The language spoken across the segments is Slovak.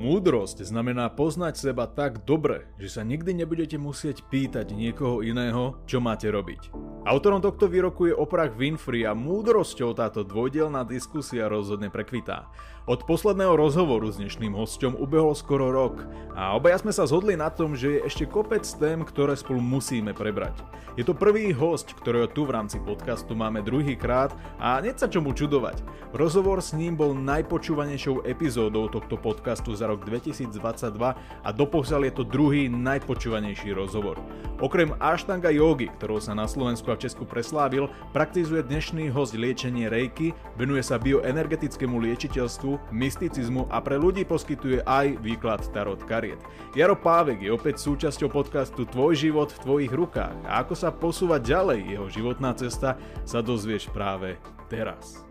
Múdrosť znamená poznať seba tak dobre, že sa nikdy nebudete musieť pýtať niekoho iného, čo máte robiť. Autorom tohto výroku je Oprah Winfrey a múdrosťou táto dvojdelná diskusia rozhodne prekvitá. Od posledného rozhovoru s dnešným hosťom ubehol skoro rok a obaja sme sa zhodli na tom, že je ešte kopec tém, ktoré spolu musíme prebrať. Je to prvý host, ktorého tu v rámci podcastu máme druhý krát a nie sa čomu čudovať. Rozhovor s ním bol najpočúvanejšou epizódou tohto podcastu za rok 2022 a doposiaľ je to druhý najpočúvanejší rozhovor. Okrem Ashtanga jogy, ktorou sa na Slovensku a Česku preslávil, praktizuje dnešný host liečenie rejky, venuje sa bioenergetickému liečiteľstvu, mysticizmu a pre ľudí poskytuje aj výklad tarot kariet. Jaro Pávek je opäť súčasťou podcastu Tvoj život v tvojich rukách a ako sa posúvať ďalej jeho životná cesta sa dozvieš práve teraz.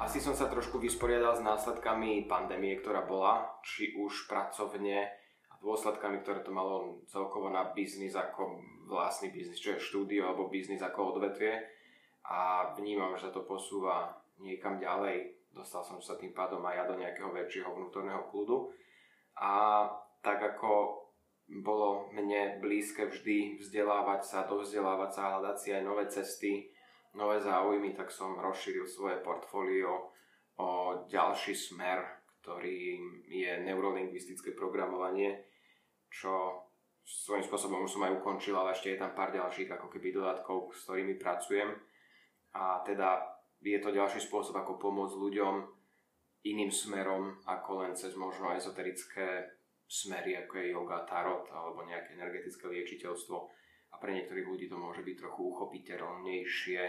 Asi som sa trošku vysporiadal s následkami pandémie, ktorá bola, či už pracovne a dôsledkami, ktoré to malo celkovo na biznis ako vlastný biznis, čo je štúdio alebo biznis ako odvetvie a vnímam, že to posúva niekam ďalej. Dostal som sa tým pádom aj ja do nejakého väčšieho vnútorného kľudu a tak ako bolo mne blízke vždy vzdelávať sa, dovzdelávať sa, hľadať si aj nové cesty, nové záujmy, tak som rozšíril svoje portfólio o ďalší smer, ktorý je neurolingvistické programovanie, čo svojím spôsobom som aj ukončil, ale ešte je tam pár ďalších ako keby dodatkov, s ktorými pracujem. A teda je to ďalší spôsob, ako pomôcť ľuďom iným smerom, ako len cez možno ezoterické smery, ako je yoga, tarot alebo nejaké energetické liečiteľstvo. A pre niektorých ľudí to môže byť trochu uchopiteľnejšie,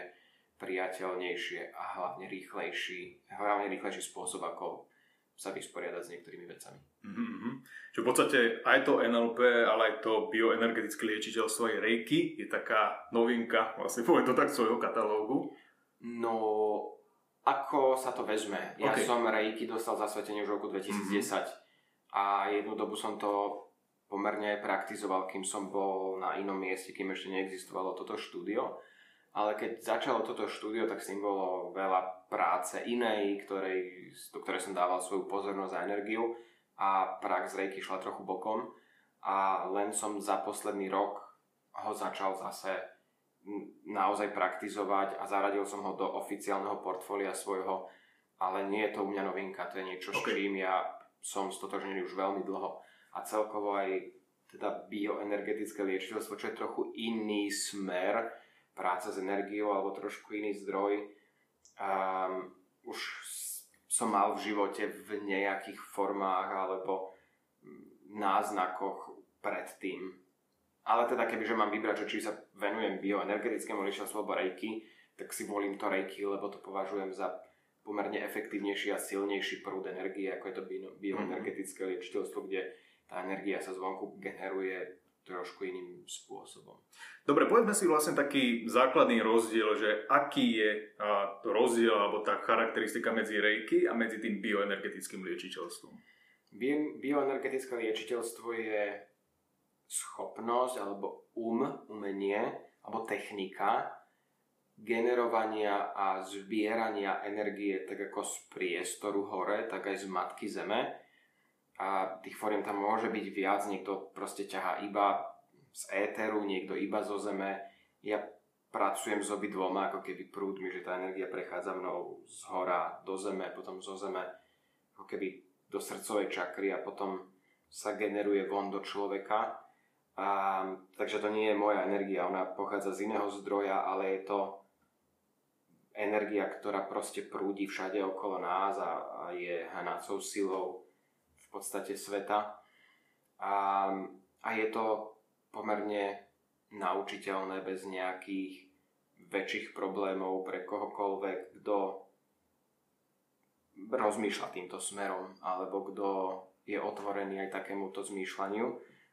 priateľnejšie a hlavne rýchlejší, hlavne rýchlejší spôsob, ako sa vysporiadať s niektorými vecami. Mm-hmm. Čiže v podstate aj to NLP, ale aj to bioenergetické liečiteľstvo, aj Reiki je taká novinka, vlastne poviem to tak svojho katalógu. No, ako sa to vezme? Ja okay. som Reiki dostal zasvetenie už v roku 2010. Mm-hmm a jednu dobu som to pomerne praktizoval, kým som bol na inom mieste, kým ešte neexistovalo toto štúdio. Ale keď začalo toto štúdio, tak s tým bolo veľa práce inej, ktorej, do ktorej som dával svoju pozornosť a energiu a prax rejky šla trochu bokom a len som za posledný rok ho začal zase naozaj praktizovať a zaradil som ho do oficiálneho portfólia svojho, ale nie je to u mňa novinka, to je niečo, okay. s čím ja som stotožnený už veľmi dlho. A celkovo aj teda bioenergetické liečiteľstvo, čo je trochu iný smer práce s energiou alebo trošku iný zdroj. Um, už som mal v živote v nejakých formách alebo náznakoch predtým. Ale teda kebyže mám vybrať, že či sa venujem bioenergetickému liečiteľstvu alebo rejky, tak si volím to rejky, lebo to považujem za pomerne efektívnejší a silnejší prúd energie, ako je to bioenergetické liečiteľstvo, kde tá energia sa zvonku generuje trošku iným spôsobom. Dobre, povedzme si vlastne taký základný rozdiel, že aký je rozdiel alebo tá charakteristika medzi rejky a medzi tým bioenergetickým liečiteľstvom. Bio, bioenergetické liečiteľstvo je schopnosť alebo um, umenie alebo technika, generovania a zbierania energie tak ako z priestoru hore, tak aj z matky zeme. A tých foriem tam môže byť viac, niekto proste ťahá iba z éteru, niekto iba zo zeme. Ja pracujem s obidvoma, ako keby prúdmi, že tá energia prechádza mnou z hora do zeme, potom zo zeme ako keby do srdcovej čakry a potom sa generuje von do človeka. A, takže to nie je moja energia, ona pochádza z iného zdroja, ale je to energia, ktorá proste prúdi všade okolo nás a, a je hnacou silou v podstate sveta. A, a je to pomerne naučiteľné bez nejakých väčších problémov pre kohokoľvek, kto rozmýšľa týmto smerom alebo kto je otvorený aj takémuto zmýšľaniu,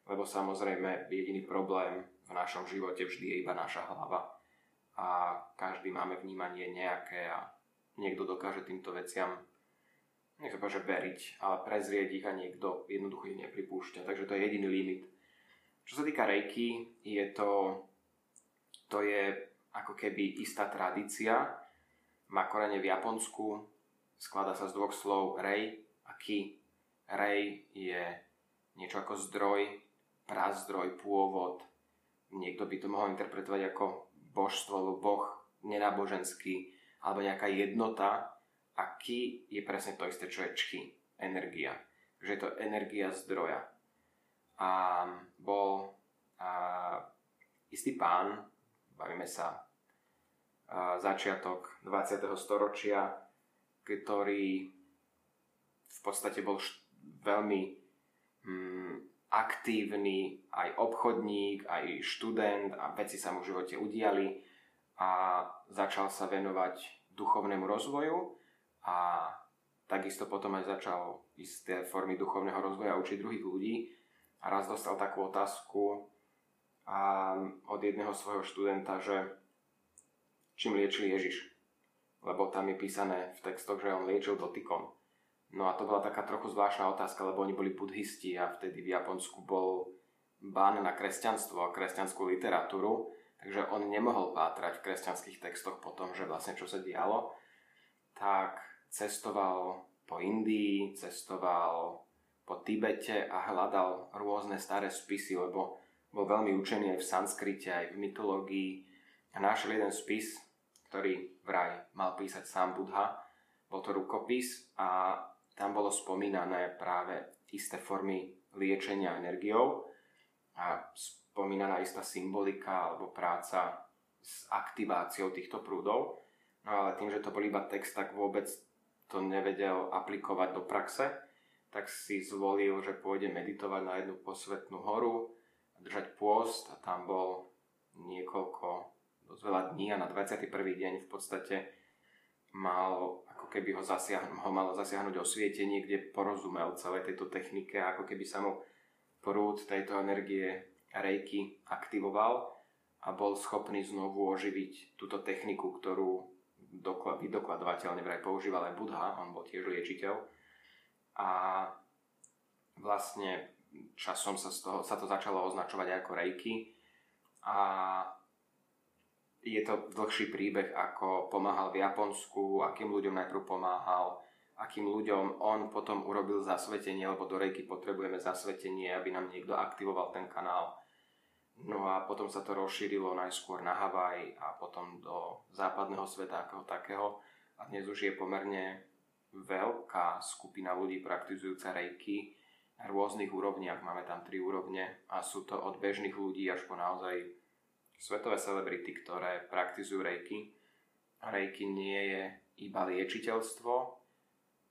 lebo samozrejme jediný problém v našom živote vždy je iba naša hlava a každý máme vnímanie nejaké a niekto dokáže týmto veciam nech sa povedať, veriť, ale prezrieť ich a niekto jednoducho ich nepripúšťa. Takže to je jediný limit. Čo sa týka rejky, je to, to je ako keby istá tradícia. Má korene v Japonsku, skladá sa z dvoch slov rej a ki. Rej je niečo ako zdroj, prazdroj, pôvod. Niekto by to mohol interpretovať ako božstvo alebo boh nenáboženský alebo nejaká jednota. A ki je presne to isté, čo je čchy, energia. Takže je to energia zdroja. A bol a, istý pán, bavíme sa a, začiatok 20. storočia, ktorý v podstate bol št- veľmi mm, aktívny aj obchodník, aj študent a veci sa mu v živote udiali a začal sa venovať duchovnému rozvoju a takisto potom aj začal isté formy duchovného rozvoja učiť druhých ľudí a raz dostal takú otázku od jedného svojho študenta, že čím liečil Ježiš. Lebo tam je písané v textoch, že on liečil dotykom. No a to bola taká trochu zvláštna otázka, lebo oni boli buddhisti a vtedy v Japonsku bol bán na kresťanstvo a kresťanskú literatúru, takže on nemohol pátrať v kresťanských textoch po tom, že vlastne čo sa dialo. Tak cestoval po Indii, cestoval po Tibete a hľadal rôzne staré spisy, lebo bol veľmi učený aj v sanskrite, aj v mytológii a našiel jeden spis, ktorý vraj mal písať sám Budha. Bol to rukopis a tam bolo spomínané práve isté formy liečenia energiou a spomínaná istá symbolika alebo práca s aktiváciou týchto prúdov. No ale tým, že to bol iba text, tak vôbec to nevedel aplikovať do praxe, tak si zvolil, že pôjde meditovať na jednu posvetnú horu, držať pôst a tam bol niekoľko, dosť veľa dní a na 21. deň v podstate mal keby ho, zasiahnu, ho malo zasiahnuť osvietenie, kde porozumel celej tejto technike, ako keby sa mu prúd tejto energie rejky aktivoval a bol schopný znovu oživiť túto techniku, ktorú vydokladovateľne vraj používal aj Budha, on bol tiež liečiteľ. A vlastne časom sa, z toho, sa to začalo označovať ako rejky a je to dlhší príbeh, ako pomáhal v Japonsku, akým ľuďom najprv pomáhal, akým ľuďom on potom urobil zasvetenie, lebo do rejky potrebujeme zasvetenie, aby nám niekto aktivoval ten kanál. No a potom sa to rozšírilo najskôr na Havaj a potom do západného sveta ako takého. A dnes už je pomerne veľká skupina ľudí praktizujúca rejky na rôznych úrovniach. Máme tam tri úrovne a sú to od bežných ľudí až po naozaj svetové celebrity, ktoré praktizujú rejky. Rejky nie je iba liečiteľstvo,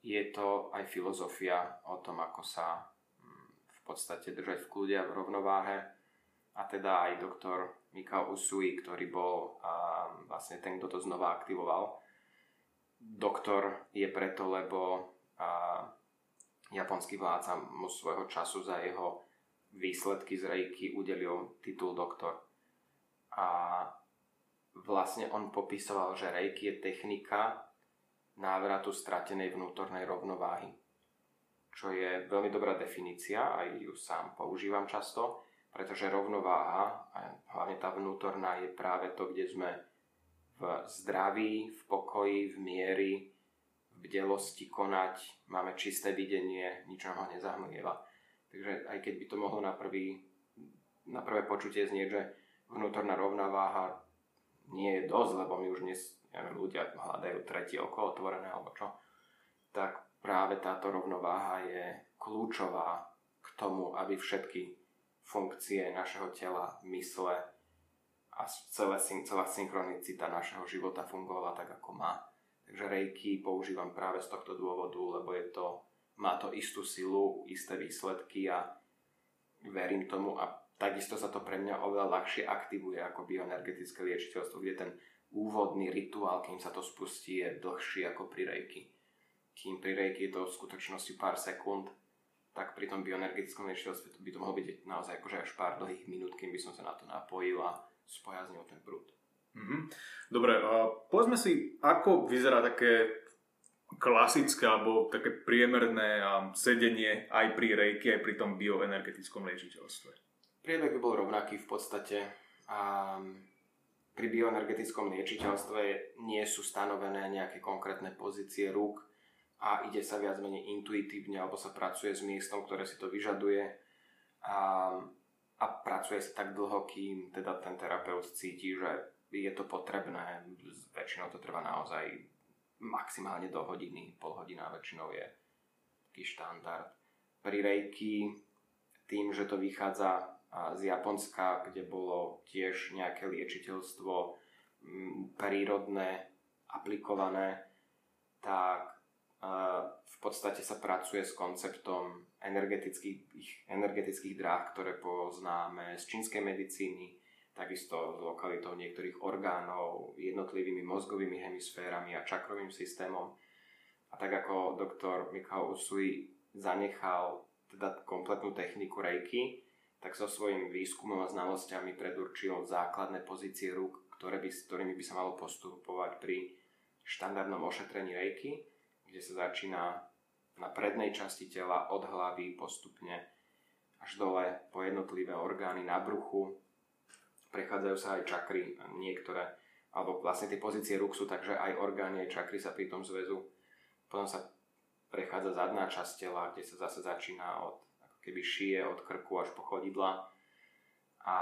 je to aj filozofia o tom, ako sa mm, v podstate držať v kľude a v rovnováhe. A teda aj doktor Mikao Usui, ktorý bol a, vlastne ten, kto to znova aktivoval. Doktor je preto, lebo a, japonský vládca mu svojho času za jeho výsledky z rejky udelil titul doktor a vlastne on popisoval, že reiki je technika návratu stratenej vnútornej rovnováhy. Čo je veľmi dobrá definícia, aj ju sám používam často, pretože rovnováha, a hlavne tá vnútorná, je práve to, kde sme v zdraví, v pokoji, v miery, v bdelosti konať, máme čisté videnie, nič ho nezahmlieva. Takže aj keď by to mohlo na, prvý, na prvé počutie znieť, že vnútorná rovnováha nie je dosť, lebo my už dnes neviem, ľudia hľadajú tretie oko otvorené alebo čo, tak práve táto rovnováha je kľúčová k tomu, aby všetky funkcie našeho tela, mysle a celé, celá synchronicita našeho života fungovala tak, ako má. Takže rejky používam práve z tohto dôvodu, lebo je to, má to istú silu, isté výsledky a verím tomu a takisto sa to pre mňa oveľa ľahšie aktivuje ako bioenergetické liečiteľstvo, kde ten úvodný rituál, kým sa to spustí, je dlhší ako pri rejky. Kým pri rejky je to v skutočnosti pár sekúnd, tak pri tom bioenergetickom liečiteľstve by to mohlo byť naozaj akože až pár dlhých minút, kým by som sa na to napojil a spojaznil ten prúd. Mm-hmm. Dobre, uh, povedzme si, ako vyzerá také klasické alebo také priemerné sedenie aj pri rejky, aj pri tom bioenergetickom liečiteľstve. Priebeh by bol rovnaký v podstate. A pri bioenergetickom liečiteľstve nie sú stanovené nejaké konkrétne pozície rúk, a ide sa viac menej intuitívne alebo sa pracuje s miestom, ktoré si to vyžaduje a, a pracuje sa tak dlho, kým teda ten terapeut cíti, že je to potrebné. Väčšinou to trvá naozaj maximálne do hodiny, pol hodina väčšinou je taký štandard. Pri rejky tým, že to vychádza z Japonska, kde bolo tiež nejaké liečiteľstvo prírodné, aplikované, tak v podstate sa pracuje s konceptom energetických, energetických dráh, ktoré poznáme z čínskej medicíny, takisto s lokalitou niektorých orgánov, jednotlivými mozgovými hemisférami a čakrovým systémom. A tak ako doktor Mikao Usui zanechal teda kompletnú techniku rejky, tak so svojím výskumom a znalosťami predurčil základné pozície rúk, ktoré by, ktorými by sa malo postupovať pri štandardnom ošetrení rejky kde sa začína na prednej časti tela od hlavy postupne až dole po jednotlivé orgány na bruchu. Prechádzajú sa aj čakry niektoré, alebo vlastne tie pozície rúk sú takže aj orgány, aj čakry sa pri tom zväzu. Potom sa prechádza zadná časť tela, kde sa zase začína od keby šie, od krku až po chodidla. A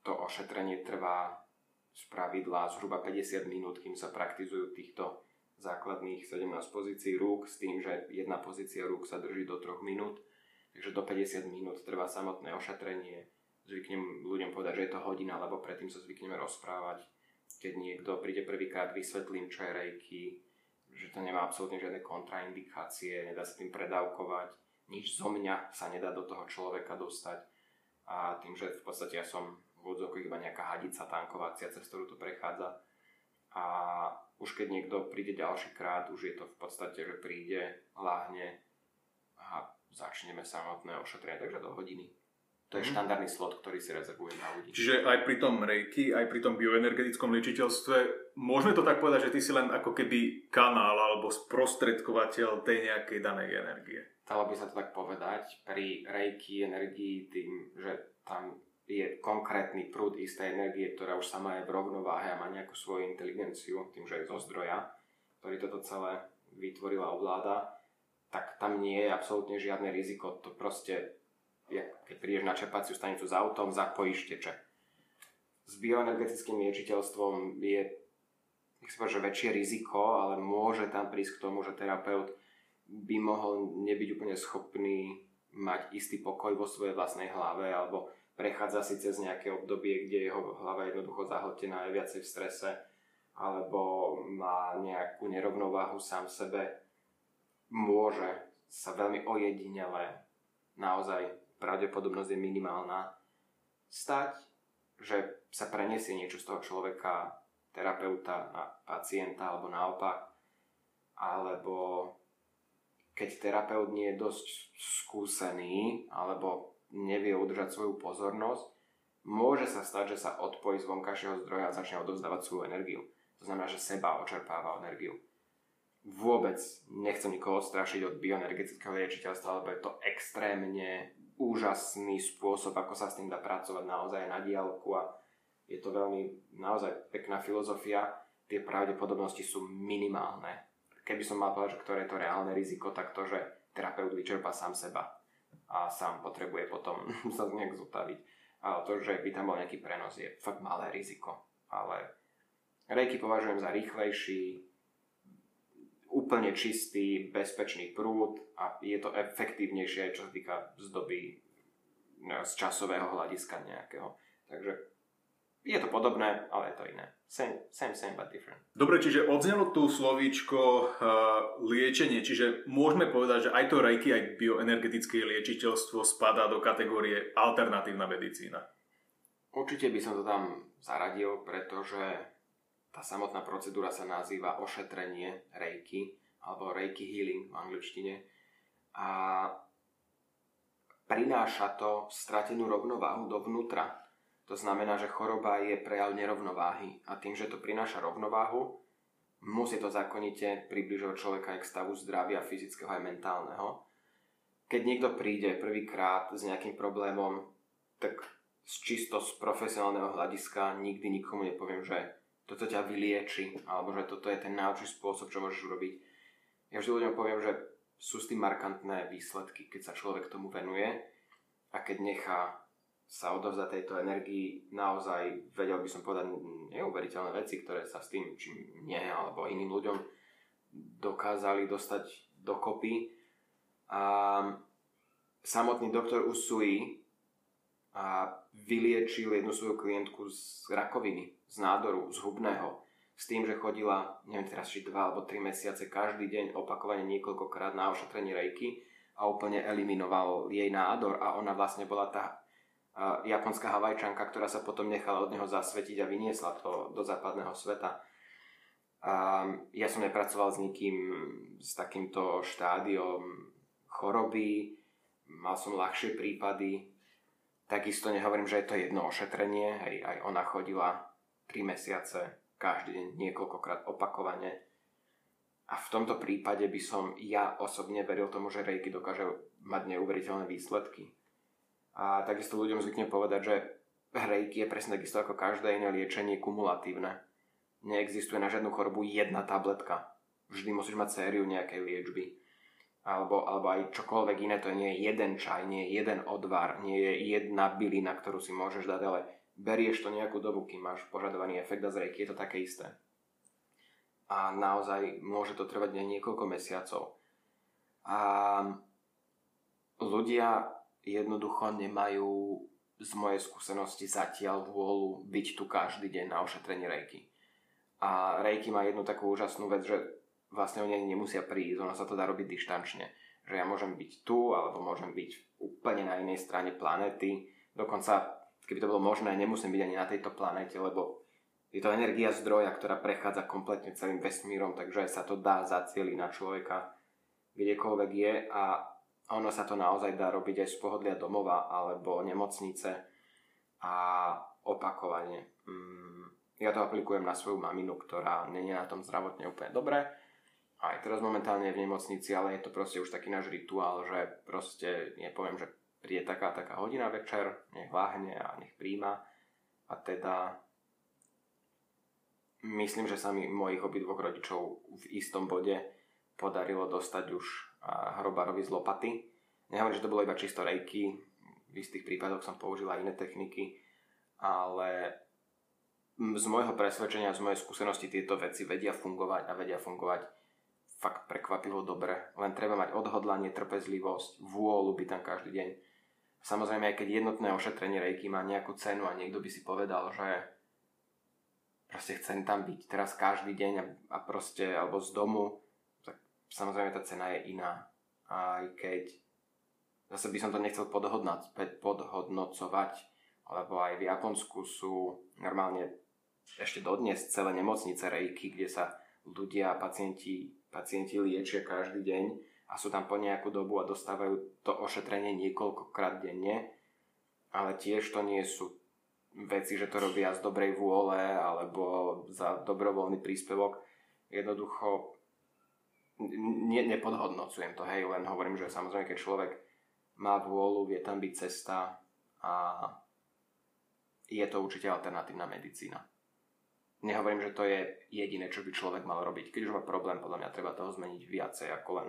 to ošetrenie trvá z pravidla zhruba 50 minút, kým sa praktizujú týchto základných 17 pozícií rúk s tým, že jedna pozícia rúk sa drží do 3 minút, takže do 50 minút trvá samotné ošetrenie. Zvyknem ľuďom povedať, že je to hodina, lebo predtým sa zvykneme rozprávať. Keď niekto príde prvýkrát, vysvetlím, čo je rejky, že to nemá absolútne žiadne kontraindikácie, nedá sa tým predávkovať, nič zo mňa sa nedá do toho človeka dostať. A tým, že v podstate ja som v úvodzovku iba nejaká hadica tankovacia, cez ktorú to prechádza. A už keď niekto príde ďalší krát, už je to v podstate, že príde, láhne a začneme samotné ošetrenie, takže do hodiny. To je mm. štandardný slot, ktorý si rezervujem na ľudí. Čiže aj pri tom rejky, aj pri tom bioenergetickom liečiteľstve, môžeme to tak povedať, že ty si len ako keby kanál alebo sprostredkovateľ tej nejakej danej energie. Dalo by sa to tak povedať. Pri rejky energii tým, že tam je konkrétny prúd istej energie, ktorá už sama je v rovnováhe a má nejakú svoju inteligenciu, tým, že je zo zdroja, ktorý toto celé vytvorila ovláda, tak tam nie je absolútne žiadne riziko. To proste, keď prídeš na čerpaciu stanicu s autom, zapojíš teče. S bioenergetickým liečiteľstvom je nech sa že väčšie riziko, ale môže tam prísť k tomu, že terapeut by mohol nebyť úplne schopný mať istý pokoj vo svojej vlastnej hlave alebo prechádza si cez nejaké obdobie, kde jeho hlava je jednoducho zahltená, je viacej v strese, alebo má nejakú nerovnováhu sám v sebe, môže sa veľmi ojedinele, naozaj pravdepodobnosť je minimálna, stať, že sa preniesie niečo z toho človeka, terapeuta na pacienta alebo naopak, alebo keď terapeut nie je dosť skúsený alebo nevie udržať svoju pozornosť, môže sa stať, že sa odpojí z vonkajšieho zdroja a začne odovzdávať svoju energiu. To znamená, že seba očerpáva energiu. Vôbec nechcem nikoho odstrašiť od bioenergetického liečiteľstva, lebo je to extrémne úžasný spôsob, ako sa s tým dá pracovať naozaj na diálku a je to veľmi naozaj pekná filozofia. Tie pravdepodobnosti sú minimálne. Keby som mal povedať, že ktoré je to reálne riziko, tak to, že terapeut vyčerpá sám seba a sám potrebuje potom sa nejak zotaviť. Ale to, že by tam bol nejaký prenos, je fakt malé riziko. Ale rejky považujem za rýchlejší, úplne čistý, bezpečný prúd a je to efektívnejšie, čo sa týka zdoby z časového hľadiska nejakého. Takže je to podobné, ale je to iné. Same, same, same, but different. Dobre, čiže odznelo tu slovíčko uh, liečenie, čiže môžeme povedať, že aj to reiki, aj bioenergetické liečiteľstvo spadá do kategórie alternatívna medicína. Určite by som to tam zaradil, pretože tá samotná procedúra sa nazýva ošetrenie reiki, alebo reiki healing v angličtine. A prináša to stratenú rovnováhu dovnútra to znamená, že choroba je prejav nerovnováhy a tým, že to prináša rovnováhu, musí to zákonite približovať človeka aj k stavu zdravia fyzického aj mentálneho. Keď niekto príde prvýkrát s nejakým problémom, tak z čisto z profesionálneho hľadiska nikdy nikomu nepoviem, že toto ťa vylieči, alebo že toto je ten najlepší spôsob, čo môžeš urobiť. ja vždy ľuďom poviem, že sú s tým markantné výsledky, keď sa človek tomu venuje a keď nechá sa odovzdať tejto energii, naozaj vedel by som povedať neuveriteľné veci, ktoré sa s tým, či nie, alebo iným ľuďom dokázali dostať dokopy. A samotný doktor Usui a vyliečil jednu svoju klientku z rakoviny, z nádoru, z hubného s tým, že chodila, neviem teraz, či dva alebo tri mesiace každý deň opakovane niekoľkokrát na ošetrenie rejky a úplne eliminoval jej nádor a ona vlastne bola tá japonská havajčanka, ktorá sa potom nechala od neho zasvetiť a vyniesla to do západného sveta. A ja som nepracoval s nikým s takýmto štádiom choroby, mal som ľahšie prípady, takisto nehovorím, že je to jedno ošetrenie, hej, aj ona chodila 3 mesiace každý deň niekoľkokrát opakovane. A v tomto prípade by som ja osobne veril tomu, že rejky dokáže mať neuveriteľné výsledky. A takisto ľuďom zvykne povedať, že rejky je presne takisto ako každé iné liečenie kumulatívne. Neexistuje na žiadnu chorobu jedna tabletka. Vždy musíš mať sériu nejakej liečby. Alebo, alebo aj čokoľvek iné, to nie je jeden čaj, nie je jeden odvar, nie je jedna bylina, ktorú si môžeš dať, ale berieš to nejakú dobu, kým máš požadovaný efekt a zrejky, je to také isté. A naozaj môže to trvať aj niekoľko mesiacov. A ľudia jednoducho nemajú z mojej skúsenosti zatiaľ vôľu byť tu každý deň na ošetrenie rejky. A rejky má jednu takú úžasnú vec, že vlastne oni ani nemusia prísť, ono sa to dá robiť dištančne. Že ja môžem byť tu, alebo môžem byť úplne na inej strane planety. Dokonca keby to bolo možné, nemusím byť ani na tejto planete, lebo je to energia zdroja, ktorá prechádza kompletne celým vesmírom, takže sa to dá zacieliť na človeka kdekoľvek je a ono sa to naozaj dá robiť aj z pohodlia domova alebo nemocnice a opakovane. Mm, ja to aplikujem na svoju maminu, ktorá není na tom zdravotne úplne dobre. Aj teraz momentálne je v nemocnici, ale je to proste už taký náš rituál, že proste nepoviem, že príde taká taká hodina večer, nech láhne a nech príjma. A teda myslím, že sa mi mojich obidvoch rodičov v istom bode podarilo dostať už hrobarovi z lopaty. Nehovorím, že to bolo iba čisto rejky, v istých prípadoch som použil aj iné techniky, ale z môjho presvedčenia, z mojej skúsenosti tieto veci vedia fungovať a vedia fungovať fakt prekvapivo dobre. Len treba mať odhodlanie, trpezlivosť, vôľu byť tam každý deň. Samozrejme, aj keď jednotné ošetrenie rejky má nejakú cenu a niekto by si povedal, že proste chcem tam byť teraz každý deň a, proste, alebo z domu, samozrejme tá cena je iná. Aj keď zase by som to nechcel podhodnocovať, lebo aj v Japonsku sú normálne ešte dodnes celé nemocnice rejky, kde sa ľudia a pacienti, pacienti liečia každý deň a sú tam po nejakú dobu a dostávajú to ošetrenie niekoľkokrát denne, ale tiež to nie sú veci, že to robia z dobrej vôle alebo za dobrovoľný príspevok. Jednoducho ne, nepodhodnocujem to, hej, len hovorím, že samozrejme, keď človek má vôľu, vie tam byť cesta a je to určite alternatívna medicína. Nehovorím, že to je jediné, čo by človek mal robiť. Keď už má problém, podľa mňa treba toho zmeniť viacej ako len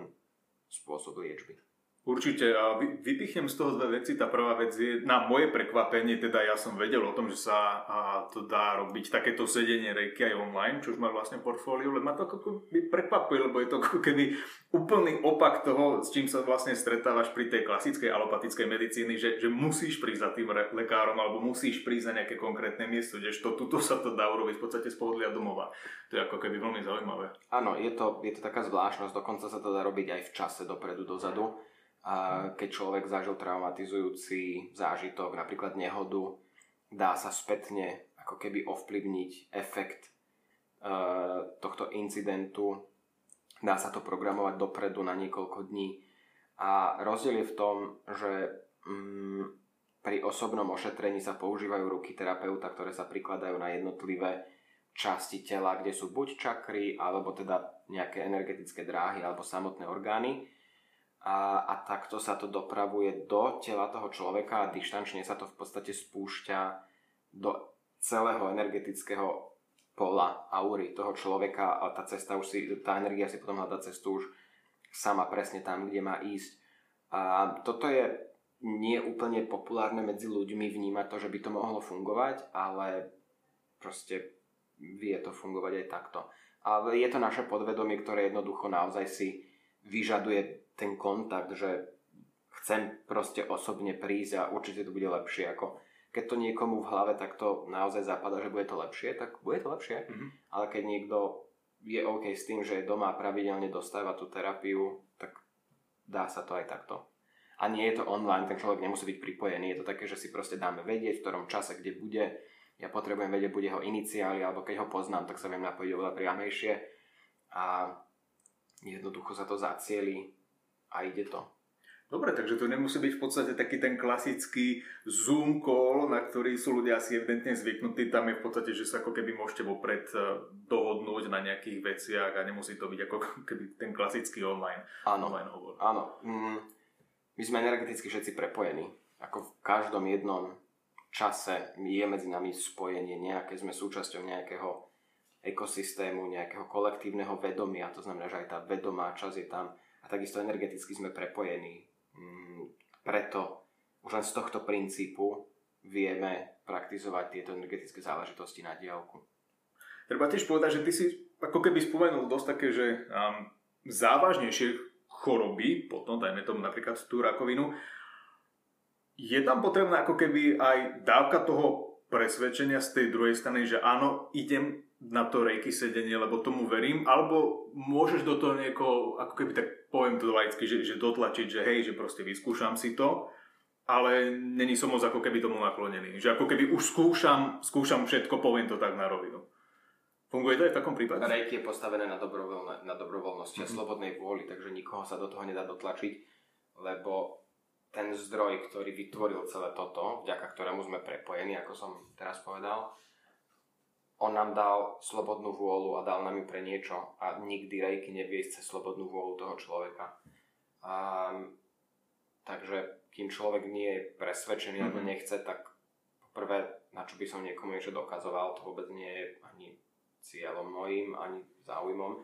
spôsob liečby. Určite. A vypichnem z toho dve veci. Tá prvá vec je, na moje prekvapenie, teda ja som vedel o tom, že sa to dá robiť takéto sedenie rejky aj online, čo už má vlastne portfóliu, ale ma to ako by prekvapuje, lebo je to ako keby úplný opak toho, s čím sa vlastne stretávaš pri tej klasickej alopatickej medicíny, že, že musíš prísť za tým lekárom alebo musíš prísť na nejaké konkrétne miesto, kdežto tuto sa to dá urobiť v podstate z pohodlia domova. To je ako keby veľmi zaujímavé. Áno, je to, je to taká zvláštnosť, dokonca sa to dá robiť aj v čase dopredu, dozadu a keď človek zažil traumatizujúci zážitok, napríklad nehodu, dá sa spätne ako keby ovplyvniť efekt uh, tohto incidentu. Dá sa to programovať dopredu na niekoľko dní. A rozdiel je v tom, že um, pri osobnom ošetrení sa používajú ruky terapeuta, ktoré sa prikladajú na jednotlivé časti tela, kde sú buď čakry, alebo teda nejaké energetické dráhy, alebo samotné orgány a, a takto sa to dopravuje do tela toho človeka a dištančne sa to v podstate spúšťa do celého energetického pola aury toho človeka a tá cesta už si, tá energia si potom hľadá cestu už sama presne tam, kde má ísť. A toto je nie úplne populárne medzi ľuďmi vnímať to, že by to mohlo fungovať, ale proste vie to fungovať aj takto. Ale je to naše podvedomie, ktoré jednoducho naozaj si vyžaduje ten kontakt, že chcem proste osobne prísť a určite to bude lepšie. Ako keď to niekomu v hlave takto naozaj zapadá, že bude to lepšie, tak bude to lepšie. Mm-hmm. Ale keď niekto je OK s tým, že doma pravidelne dostáva tú terapiu, tak dá sa to aj takto a nie je to online, ten človek nemusí byť pripojený. Je to také, že si proste dáme vedieť, v ktorom čase, kde bude. Ja potrebujem vedieť, bude jeho iniciály, alebo keď ho poznám, tak sa viem napojiť oveľa priamejšie a jednoducho sa to zacieli a ide to. Dobre, takže to nemusí byť v podstate taký ten klasický Zoom call, na ktorý sú ľudia asi evidentne zvyknutí. Tam je v podstate, že sa ako keby môžete vopred eh, dohodnúť na nejakých veciach a nemusí to byť ako keby ten klasický online, áno, online hovor. Áno. Mm, my sme energeticky všetci prepojení. Ako v každom jednom čase je medzi nami spojenie nejaké, sme súčasťou nejakého ekosystému, nejakého kolektívneho vedomia, to znamená, že aj tá vedomá časť je tam takisto energeticky sme prepojení. Mm, preto už len z tohto princípu vieme praktizovať tieto energetické záležitosti na diálku. Treba tiež povedať, že ty si ako keby spomenul dosť také, že um, závažnejšie choroby, potom dajme tomu napríklad tú rakovinu, je tam potrebná ako keby aj dávka toho presvedčenia z tej druhej strany, že áno, idem na to rejky sedenie, lebo tomu verím, alebo môžeš do toho niekoho, ako keby tak poviem to laicky, že, že dotlačiť, že hej, že proste vyskúšam si to, ale není som moc ako keby tomu naklonený. Že ako keby už skúšam, skúšam všetko, poviem to tak na rovinu. Funguje to aj v takom prípade? Rejky je postavené na, dobrovoľne, na dobrovoľnosti mm-hmm. a slobodnej vôli, takže nikoho sa do toho nedá dotlačiť, lebo ten zdroj, ktorý vytvoril celé toto, vďaka ktorému sme prepojení, ako som teraz povedal, on nám dal slobodnú vôľu a dal nám ju pre niečo a nikdy rejky nevie cez slobodnú vôľu toho človeka. A, takže kým človek nie je presvedčený mm-hmm. alebo nechce, tak prvé, na čo by som niekomu niečo dokazoval, to vôbec nie je ani cieľom mojim, ani záujmom,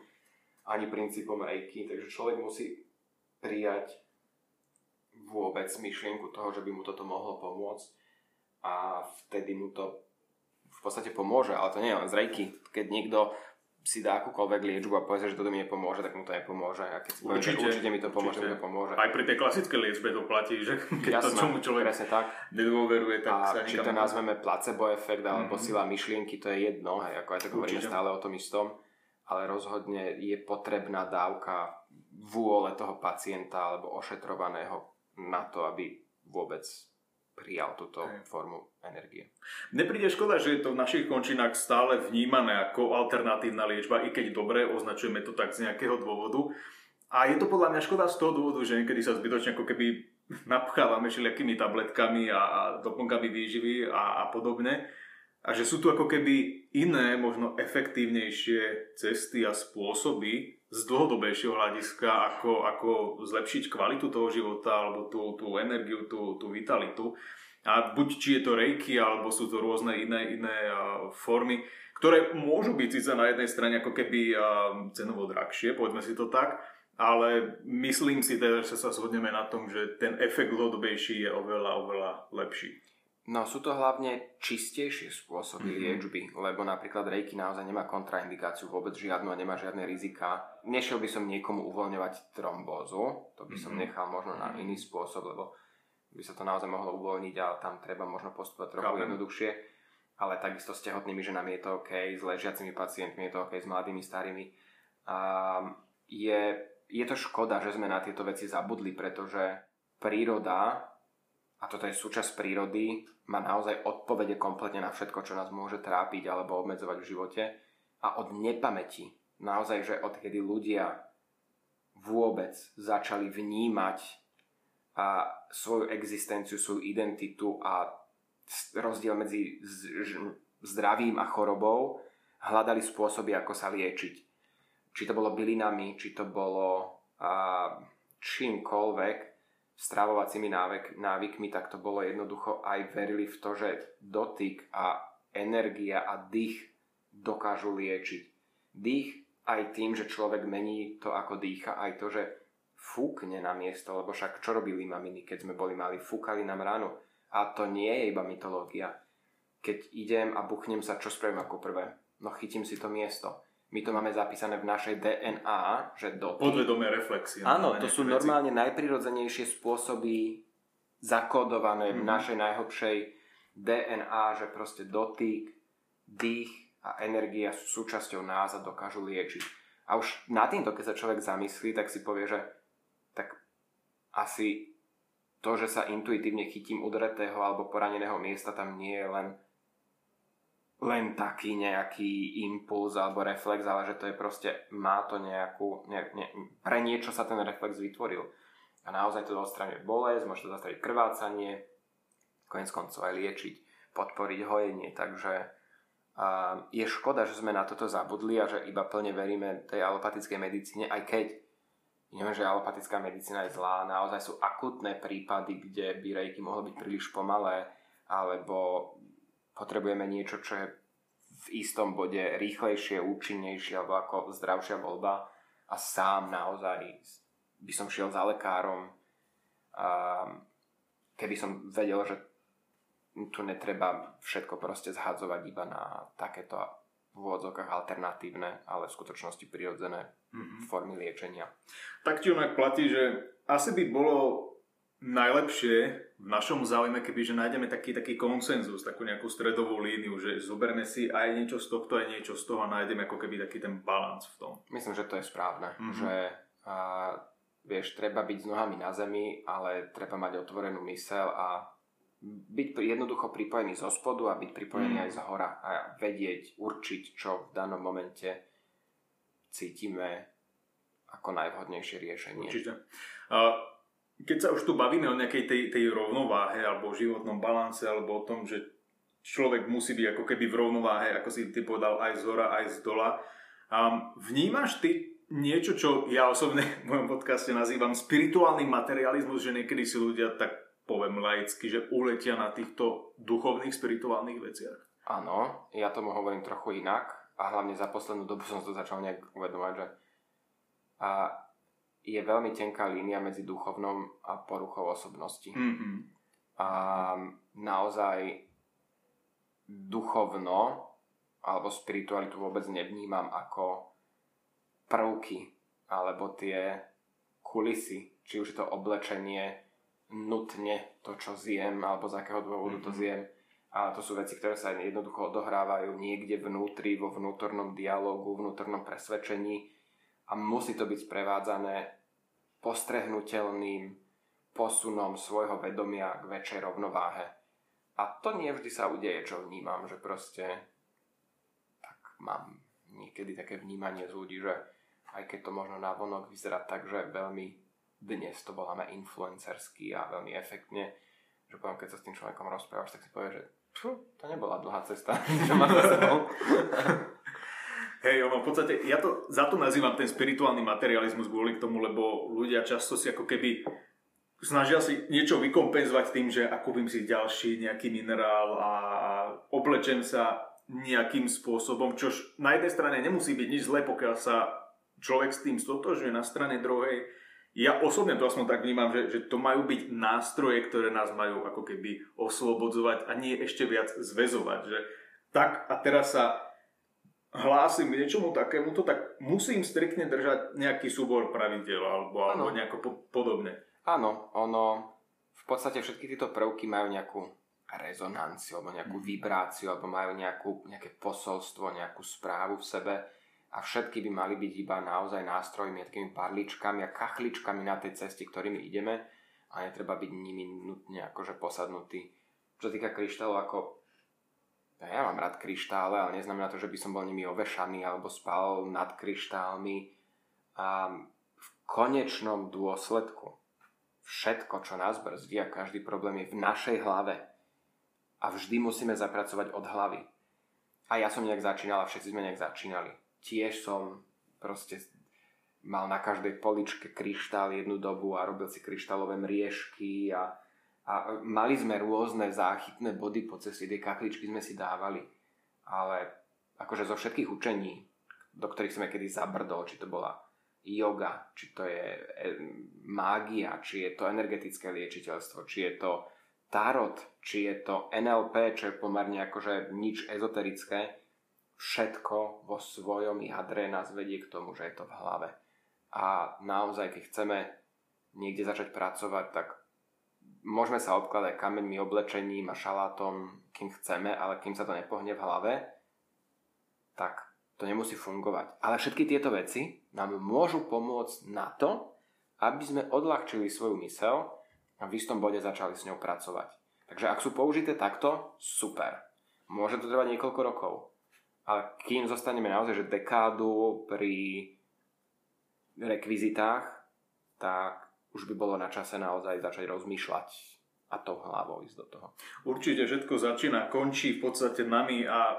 ani princípom rejky, takže človek musí prijať vôbec myšlienku toho, že by mu toto mohlo pomôcť a vtedy mu to podstate pomôže, ale to nie je len z rejky. Keď niekto si dá akúkoľvek liečbu a povie, že toto mi nepomôže, tak mu to nepomôže. A keď si povie, určite, určite mi to pomôže, určite. mi to pomôže. Aj pri tej klasickej liečbe to platí, že keď Jasné, to čomu človek presne tak. nedôveruje, tak a sa či to nazveme placebo efekt alebo mm-hmm. sila myšlienky, to je jedno, hej, ako aj tak hovoríme stále o tom istom, ale rozhodne je potrebná dávka vôle toho pacienta alebo ošetrovaného na to, aby vôbec prijal túto Hej. formu energie. Mne príde škoda, že je to v našich končinách stále vnímané ako alternatívna liečba, i keď dobre, označujeme to tak z nejakého dôvodu. A je to podľa mňa škoda z toho dôvodu, že niekedy sa zbytočne ako keby napchávame všelijakými tabletkami a, a doplnkami výživy a, a podobne. A že sú tu ako keby iné, možno efektívnejšie cesty a spôsoby, z dlhodobejšieho hľadiska, ako, ako zlepšiť kvalitu toho života, alebo tú, tú energiu, tú, tú vitalitu. A buď či je to rejky, alebo sú to rôzne iné, iné formy, ktoré môžu byť síce na jednej strane ako keby cenovo drahšie, povedzme si to tak, ale myslím si teda, že sa shodneme na tom, že ten efekt dlhodobejší je oveľa, oveľa lepší. No sú to hlavne čistejšie spôsoby mm-hmm. liečby, lebo napríklad rejky naozaj nemá kontraindikáciu vôbec žiadnu a nemá žiadne rizika. Nešiel by som niekomu uvoľňovať trombózu, to by som mm-hmm. nechal možno na iný spôsob, lebo by sa to naozaj mohlo uvoľniť a tam treba možno postupovať trochu Chápem. jednoduchšie. Ale takisto s tehotnými ženami je to OK, s ležiacimi pacientmi je to OK, s mladými, starými. A je, je to škoda, že sme na tieto veci zabudli, pretože príroda a toto je súčasť prírody, má naozaj odpovede kompletne na všetko, čo nás môže trápiť alebo obmedzovať v živote a od nepamäti, naozaj, že odkedy ľudia vôbec začali vnímať a svoju existenciu, svoju identitu a rozdiel medzi zdravím a chorobou, hľadali spôsoby, ako sa liečiť. Či to bolo bylinami, či to bolo a, čímkoľvek, stravovacími návyk, návykmi, tak to bolo jednoducho aj verili v to, že dotyk a energia a dých dokážu liečiť. Dých aj tým, že človek mení to, ako dýcha, aj to, že fúkne na miesto, lebo však čo robili maminy, keď sme boli mali, fúkali nám ránu. A to nie je iba mytológia. Keď idem a buchnem sa, čo spravím ako prvé? No chytím si to miesto. My to máme zapísané v našej DNA, že do... Podvedomé reflexie. Áno, to sú veci. normálne najprirodzenejšie spôsoby zakódované mm-hmm. v mhm. našej najhlbšej DNA, že proste dotyk, dých a energia sú súčasťou nás a dokážu liečiť. A už na týmto, keď sa človek zamyslí, tak si povie, že tak asi to, že sa intuitívne chytím udretého alebo poraneného miesta, tam nie je len len taký nejaký impuls alebo reflex, ale že to je proste, má to nejakú, ne, ne, pre niečo sa ten reflex vytvoril. A naozaj to odstraňuje bolesť, môže to zastaviť krvácanie, konec koncov aj liečiť, podporiť hojenie, takže uh, je škoda, že sme na toto zabudli a že iba plne veríme tej alopatickej medicíne, aj keď neviem, že alopatická medicína je zlá, naozaj sú akutné prípady, kde by rejky mohlo byť príliš pomalé, alebo potrebujeme niečo, čo je v istom bode rýchlejšie, účinnejšie alebo ako zdravšia voľba a sám naozaj by som šiel za lekárom a keby som vedel, že tu netreba všetko proste zhadzovať iba na takéto v úvodzovkách alternatívne, ale v skutočnosti prirodzené mm-hmm. formy liečenia. Tak ti onak platí, že asi by bolo najlepšie v našom záujme, keby že nájdeme taký, taký konsenzus, takú nejakú stredovú líniu, že zoberme si aj niečo z tohto, aj niečo z toho a nájdeme ako keby taký ten balans v tom. Myslím, že to je správne, mm-hmm. že a, vieš, treba byť s nohami na zemi, ale treba mať otvorenú mysel a byť jednoducho pripojený zo spodu a byť pripojený mm. aj z hora a vedieť, určiť, čo v danom momente cítime ako najvhodnejšie riešenie. Určite. Uh, keď sa už tu bavíme o nejakej tej, tej rovnováhe alebo o životnom balance alebo o tom, že človek musí byť ako keby v rovnováhe, ako si ty povedal, aj z hora, aj z dola. Um, vnímaš ty niečo, čo ja osobne v mojom podcaste nazývam spirituálny materializmus, že niekedy si ľudia tak poviem laicky, že uletia na týchto duchovných, spirituálnych veciach? Áno, ja tomu hovorím trochu inak a hlavne za poslednú dobu som to začal nejak uvedomať, že a je veľmi tenká línia medzi duchovnom a poruchou osobnosti. Mm-hmm. A naozaj duchovno alebo spiritualitu vôbec nevnímam ako prvky alebo tie kulisy, či už je to oblečenie nutne to, čo zjem alebo z akého dôvodu mm-hmm. to zjem. A to sú veci, ktoré sa jednoducho odohrávajú niekde vnútri, vo vnútornom dialogu, vnútornom presvedčení a musí to byť sprevádzané postrehnutelným posunom svojho vedomia k väčšej rovnováhe. A to nie vždy sa udeje, čo vnímam, že proste tak mám niekedy také vnímanie z ľudí, že aj keď to možno vonok vyzerá tak, že veľmi dnes to voláme influencerský a veľmi efektne, že poviem, keď sa s tým človekom rozprávaš, tak si povie, že to nebola dlhá cesta, čo má za sebou. Hej, ono v podstate, ja to, za to nazývam ten spirituálny materializmus kvôli tomu, lebo ľudia často si ako keby snažia si niečo vykompenzovať tým, že kúpim si ďalší nejaký minerál a oblečem sa nejakým spôsobom, čo na jednej strane nemusí byť nič zlé, pokiaľ sa človek s tým stotožuje na strane druhej. Ja osobne to aspoň tak vnímam, že, že to majú byť nástroje, ktoré nás majú ako keby oslobodzovať a nie ešte viac zväzovať. Že tak a teraz sa hlásim k niečomu takémuto, tak musím striktne držať nejaký súbor pravidel alebo, alebo nejako po, podobne. Áno, ono, v podstate všetky tieto prvky majú nejakú rezonanciu alebo nejakú mm. vibráciu alebo majú nejakú, nejaké posolstvo, nejakú správu v sebe a všetky by mali byť iba naozaj nástrojmi, takými parličkami a kachličkami na tej ceste, ktorými ideme a netreba byť nimi nutne akože posadnutý. Čo týka kryštálov, ako ja mám rád kryštále, ale neznamená to, že by som bol nimi ovešaný alebo spal nad kryštálmi. A v konečnom dôsledku všetko, čo nás brzdí a každý problém je v našej hlave. A vždy musíme zapracovať od hlavy. A ja som nejak začínal a všetci sme nejak začínali. Tiež som proste mal na každej poličke kryštál jednu dobu a robil si kryštálové mriežky a a mali sme rôzne záchytné body po ceste, tie kakličky sme si dávali. Ale akože zo všetkých učení, do ktorých sme kedy zabrdol, či to bola yoga, či to je e, mágia, či je to energetické liečiteľstvo, či je to tarot, či je to NLP, čo je pomerne akože nič ezoterické, všetko vo svojom jadre nás vedie k tomu, že je to v hlave. A naozaj, keď chceme niekde začať pracovať, tak môžeme sa obkladať kameňmi, oblečením a šalátom, kým chceme, ale kým sa to nepohne v hlave, tak to nemusí fungovať. Ale všetky tieto veci nám môžu pomôcť na to, aby sme odľahčili svoju mysel a v istom bode začali s ňou pracovať. Takže ak sú použité takto, super. Môže to trvať niekoľko rokov. Ale kým zostaneme naozaj že dekádu pri rekvizitách, tak už by bolo na čase naozaj začať rozmýšľať a tou hlavou ísť do toho. Určite všetko začína, končí v podstate nami a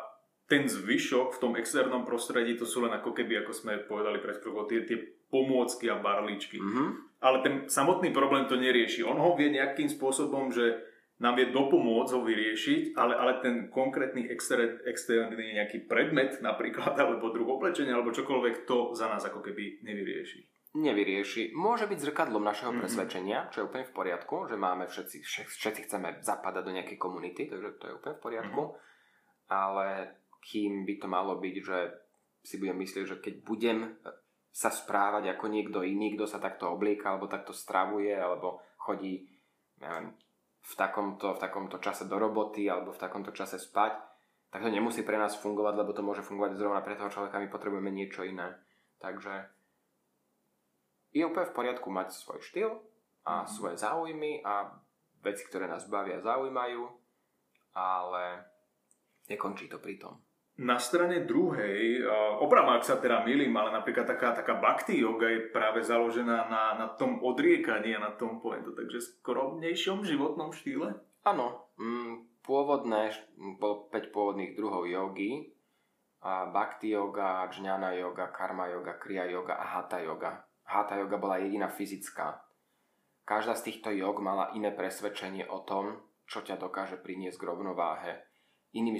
ten zvyšok v tom externom prostredí, to sú len ako keby, ako sme povedali pred chvíľou, tie, tie pomôcky a barličky. Mm-hmm. Ale ten samotný problém to nerieši. On ho vie nejakým spôsobom, že nám vie dopomôcť ho vyriešiť, ale, ale ten konkrétny exter, externý nejaký predmet napríklad, alebo druh oblečenia, alebo čokoľvek, to za nás ako keby nevyrieši. Nevyrieši. Môže byť zrkadlom našeho mm-hmm. presvedčenia, čo je úplne v poriadku, že máme všetci, všetci chceme zapadať do nejakej komunity, takže to je úplne v poriadku. Mm-hmm. Ale kým by to malo byť, že si budem myslieť, že keď budem sa správať ako niekto iný, kto sa takto oblieka, alebo takto stravuje, alebo chodí neviem, v, takomto, v takomto čase do roboty, alebo v takomto čase spať, tak to nemusí pre nás fungovať, lebo to môže fungovať zrovna pre toho človeka, my potrebujeme niečo iné. Takže je úplne v poriadku mať svoj štýl a mm-hmm. svoje záujmy a veci, ktoré nás bavia, zaujímajú, ale nekončí to pri tom. Na strane druhej, opravom ak sa teda milím, ale napríklad taká, taká bhakti yoga je práve založená na, na tom odriekaní a na tom pointu, takže skromnejšom životnom štýle? Áno, mm, pôvodné, bolo 5 pôvodných druhov jogy, a bhakti yoga, jnana yoga, karma yoga, kriya yoga a hatha yoga. Hatha yoga bola jediná fyzická. Každá z týchto jog mala iné presvedčenie o tom, čo ťa dokáže priniesť k rovnováhe. Inými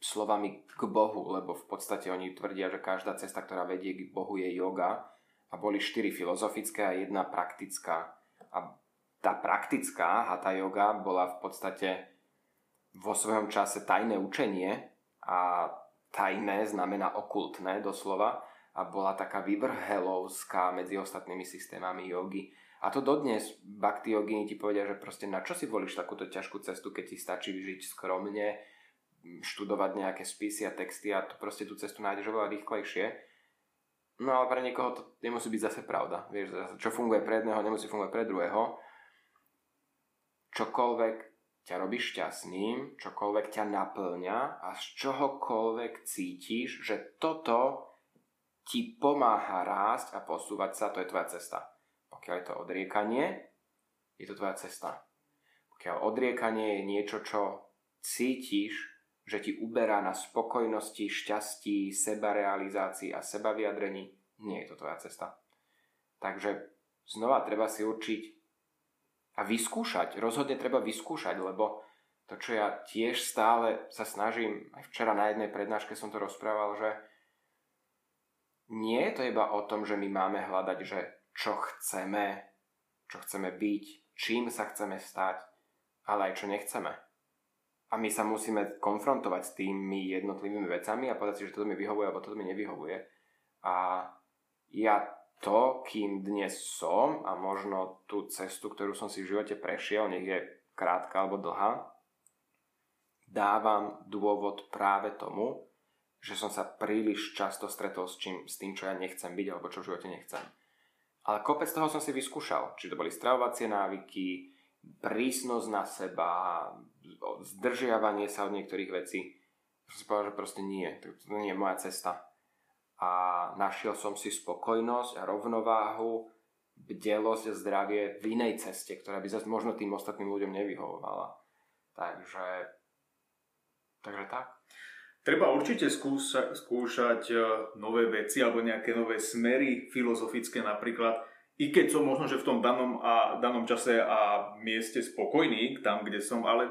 slovami k Bohu, lebo v podstate oni tvrdia, že každá cesta, ktorá vedie k Bohu je yoga a boli štyri filozofické a jedna praktická. A tá praktická hatha yoga bola v podstate vo svojom čase tajné učenie a tajné znamená okultné doslova a bola taká vyvrhelovská medzi ostatnými systémami jogy. A to dodnes bhakti yogini ti povedia, že proste na čo si volíš takúto ťažkú cestu, keď ti stačí žiť skromne, študovať nejaké spisy a texty a to proste tú cestu nájdeš oveľa rýchlejšie. No ale pre niekoho to nemusí byť zase pravda. Vieš, čo funguje pre jedného, nemusí fungovať pre druhého. Čokoľvek ťa robí šťastným, čokoľvek ťa naplňa a z čohokoľvek cítiš, že toto ti pomáha rásť a posúvať sa, to je tvoja cesta. Pokiaľ je to odriekanie, je to tvoja cesta. Pokiaľ odriekanie je niečo, čo cítiš, že ti uberá na spokojnosti, šťastí, sebarealizácii a sebaviadrení, nie je to tvoja cesta. Takže znova treba si určiť a vyskúšať. Rozhodne treba vyskúšať, lebo to, čo ja tiež stále sa snažím, aj včera na jednej prednáške som to rozprával, že nie je to iba o tom, že my máme hľadať, že čo chceme, čo chceme byť, čím sa chceme stať, ale aj čo nechceme a my sa musíme konfrontovať s tými jednotlivými vecami a povedať si, že toto mi vyhovuje alebo toto mi nevyhovuje. A ja to, kým dnes som a možno tú cestu, ktorú som si v živote prešiel, nech je krátka alebo dlhá, dávam dôvod práve tomu, že som sa príliš často stretol s, čím, s tým, čo ja nechcem byť alebo čo v živote nechcem. Ale kopec toho som si vyskúšal. Či to boli stravovacie návyky, prísnosť na seba, zdržiavanie sa od niektorých vecí. Som si povedal, že proste nie, to, nie je moja cesta. A našiel som si spokojnosť a rovnováhu, bdelosť a zdravie v inej ceste, ktorá by zase možno tým ostatným ľuďom nevyhovovala. Takže, takže tak. Treba určite skúša, skúšať e, nové veci alebo nejaké nové smery filozofické napríklad i keď som možno, že v tom danom, a, danom čase a mieste spokojný, tam, kde som, ale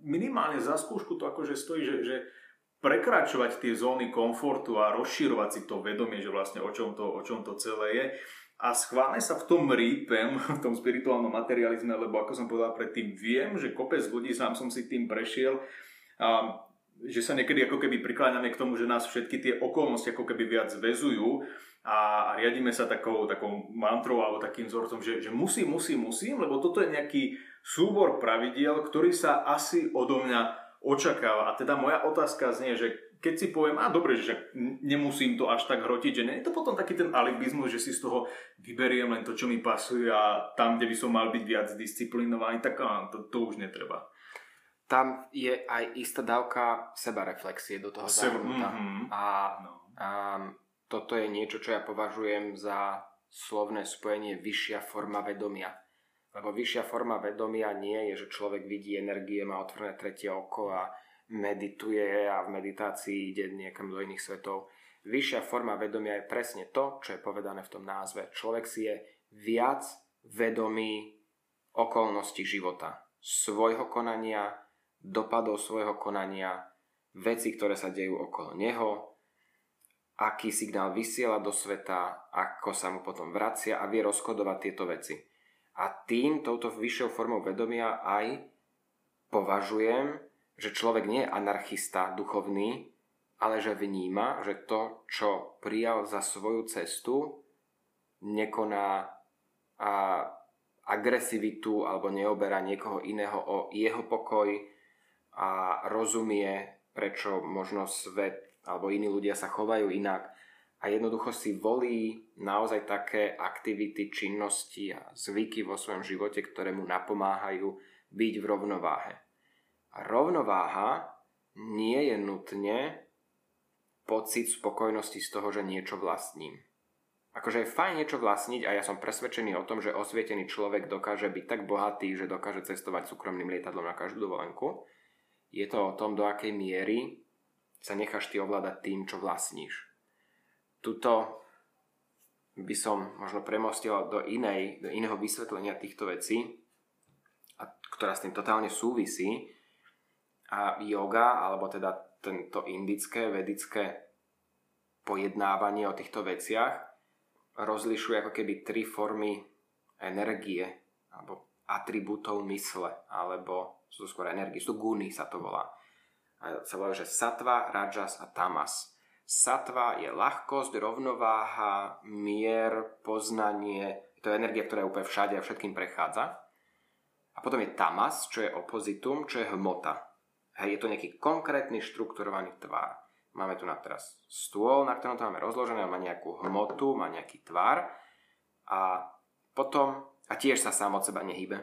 minimálne za skúšku to akože stojí, že, že prekračovať tie zóny komfortu a rozširovať si to vedomie, že vlastne o čom to, o čom to celé je. A schválne sa v tom rýpem, v tom spirituálnom materializme, lebo ako som povedal predtým, viem, že kopec ľudí, sám som si tým prešiel, a že sa niekedy ako keby prikláňame k tomu, že nás všetky tie okolnosti ako keby viac zväzujú a, riadíme sa takou, takou mantrou alebo takým vzorcom, že, že musím, musím, musím, lebo toto je nejaký súbor pravidiel, ktorý sa asi odo mňa očakáva. A teda moja otázka znie, že keď si poviem, a dobre, že nemusím to až tak hrotiť, že nie je to potom taký ten alibizmus, že si z toho vyberiem len to, čo mi pasuje a tam, kde by som mal byť viac disciplinovaný, tak á, to, to už netreba. Tam je aj istá dávka sebareflexie do toho Seba, mm-hmm. A, no. a toto je niečo, čo ja považujem za slovné spojenie vyššia forma vedomia. Lebo vyššia forma vedomia nie je, že človek vidí energie, má otvorené tretie oko a medituje a v meditácii ide niekam do iných svetov. Vyššia forma vedomia je presne to, čo je povedané v tom názve. Človek si je viac vedomý okolností života, svojho konania, dopadov svojho konania, veci, ktoré sa dejú okolo neho, aký signál vysiela do sveta, ako sa mu potom vracia a vie rozkodovať tieto veci. A tým, touto vyššou formou vedomia aj považujem že človek nie je anarchista duchovný, ale že vníma, že to, čo prijal za svoju cestu, nekoná a agresivitu alebo neoberá niekoho iného o jeho pokoj a rozumie, prečo možno svet alebo iní ľudia sa chovajú inak a jednoducho si volí naozaj také aktivity, činnosti a zvyky vo svojom živote, ktoré mu napomáhajú byť v rovnováhe rovnováha nie je nutne pocit spokojnosti z toho, že niečo vlastním. Akože je fajn niečo vlastniť a ja som presvedčený o tom, že osvietený človek dokáže byť tak bohatý, že dokáže cestovať súkromným lietadlom na každú dovolenku. Je to o tom, do akej miery sa necháš ty ovládať tým, čo vlastníš. Tuto by som možno premostil do, inej, do iného vysvetlenia týchto vecí, a ktorá s tým totálne súvisí, a yoga, alebo teda tento indické, vedické pojednávanie o týchto veciach rozlišuje ako keby tri formy energie alebo atribútov mysle, alebo sú to skôr energie, sú to guny sa to volá. A sa volá, že satva, rajas a tamas. Satva je ľahkosť, rovnováha, mier, poznanie, to je energia, ktorá je úplne všade a všetkým prechádza. A potom je tamas, čo je opozitum, čo je hmota. Hej, je to nejaký konkrétny štrukturovaný tvar. Máme tu na teraz stôl, na ktorom to máme rozložené, má nejakú hmotu, má nejaký tvar a potom, a tiež sa sám od seba nehybe.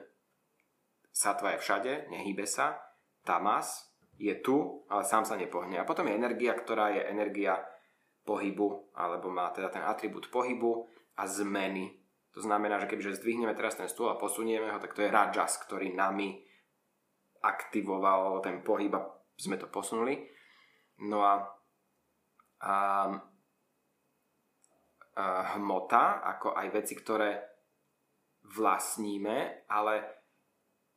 Satva je všade, nehybe sa. Tamas je tu, ale sám sa nepohne. A potom je energia, ktorá je energia pohybu, alebo má teda ten atribút pohybu a zmeny. To znamená, že kebyže zdvihneme teraz ten stôl a posunieme ho, tak to je rajas, ktorý nami aktivoval ten pohyb a sme to posunuli. No a, a, a hmota, ako aj veci, ktoré vlastníme, ale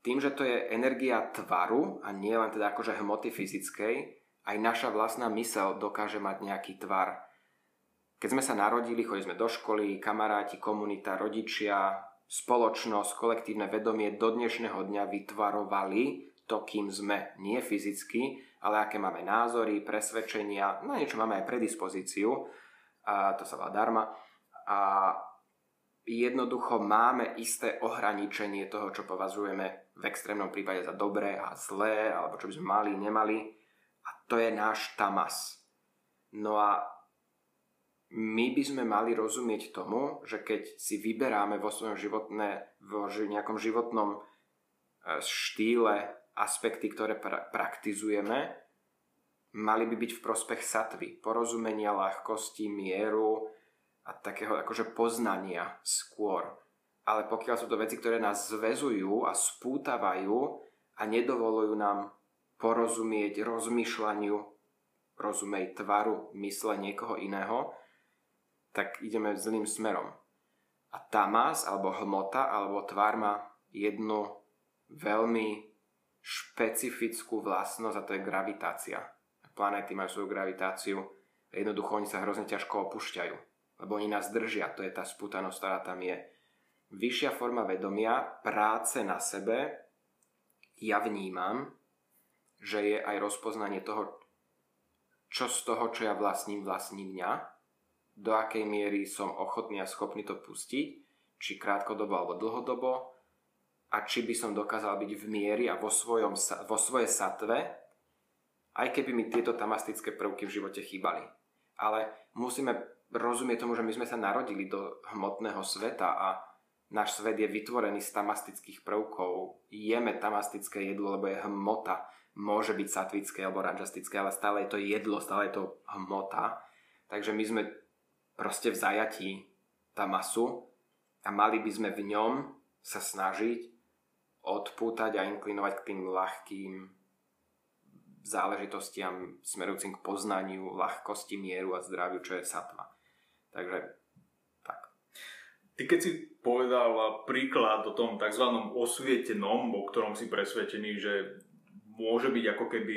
tým, že to je energia tvaru a nie len teda akože hmoty fyzickej, aj naša vlastná mysel dokáže mať nejaký tvar. Keď sme sa narodili, chodili sme do školy, kamaráti, komunita, rodičia, spoločnosť, kolektívne vedomie do dnešného dňa vytvarovali to, kým sme, nie fyzicky, ale aké máme názory, presvedčenia, na niečo máme aj predispozíciu, a to sa volá darma. A jednoducho máme isté ohraničenie toho, čo považujeme v extrémnom prípade za dobré a zlé, alebo čo by sme mali, nemali. A to je náš tamas. No a my by sme mali rozumieť tomu, že keď si vyberáme vo svojom životné, vo nejakom životnom e, štýle aspekty, ktoré pra- praktizujeme, mali by byť v prospech satvy, porozumenia, ľahkosti, mieru a takého akože poznania skôr. Ale pokiaľ sú to veci, ktoré nás zväzujú a spútavajú a nedovolujú nám porozumieť rozmýšľaniu, rozumej tvaru, mysle niekoho iného, tak ideme zlým smerom. A tamas, alebo hmota, alebo tvar má jednu veľmi špecifickú vlastnosť a to je gravitácia. planéty majú svoju gravitáciu. Jednoducho oni sa hrozne ťažko opúšťajú, lebo oni nás držia, to je tá spútanosť, ktorá tam je. Vyššia forma vedomia, práce na sebe, ja vnímam, že je aj rozpoznanie toho, čo z toho, čo ja vlastním, vlastní mňa, do akej miery som ochotný a schopný to pustiť, či krátkodobo alebo dlhodobo, a či by som dokázal byť v miery a vo, svojom, vo svojej satve, aj keby mi tieto tamastické prvky v živote chýbali. Ale musíme rozumieť tomu, že my sme sa narodili do hmotného sveta a náš svet je vytvorený z tamastických prvkov. Jeme tamastické jedlo, lebo je hmota môže byť satvické alebo rajastické, ale stále je to jedlo, stále je to hmota. Takže my sme proste v zajatí tá masu a mali by sme v ňom sa snažiť odpútať a inklinovať k tým ľahkým záležitostiam smerujúcim k poznaniu, ľahkosti, mieru a zdraviu, čo je satva. Takže tak. Ty keď si povedal príklad o tom tzv. osvietenom, o ktorom si presvedčený, že môže byť ako keby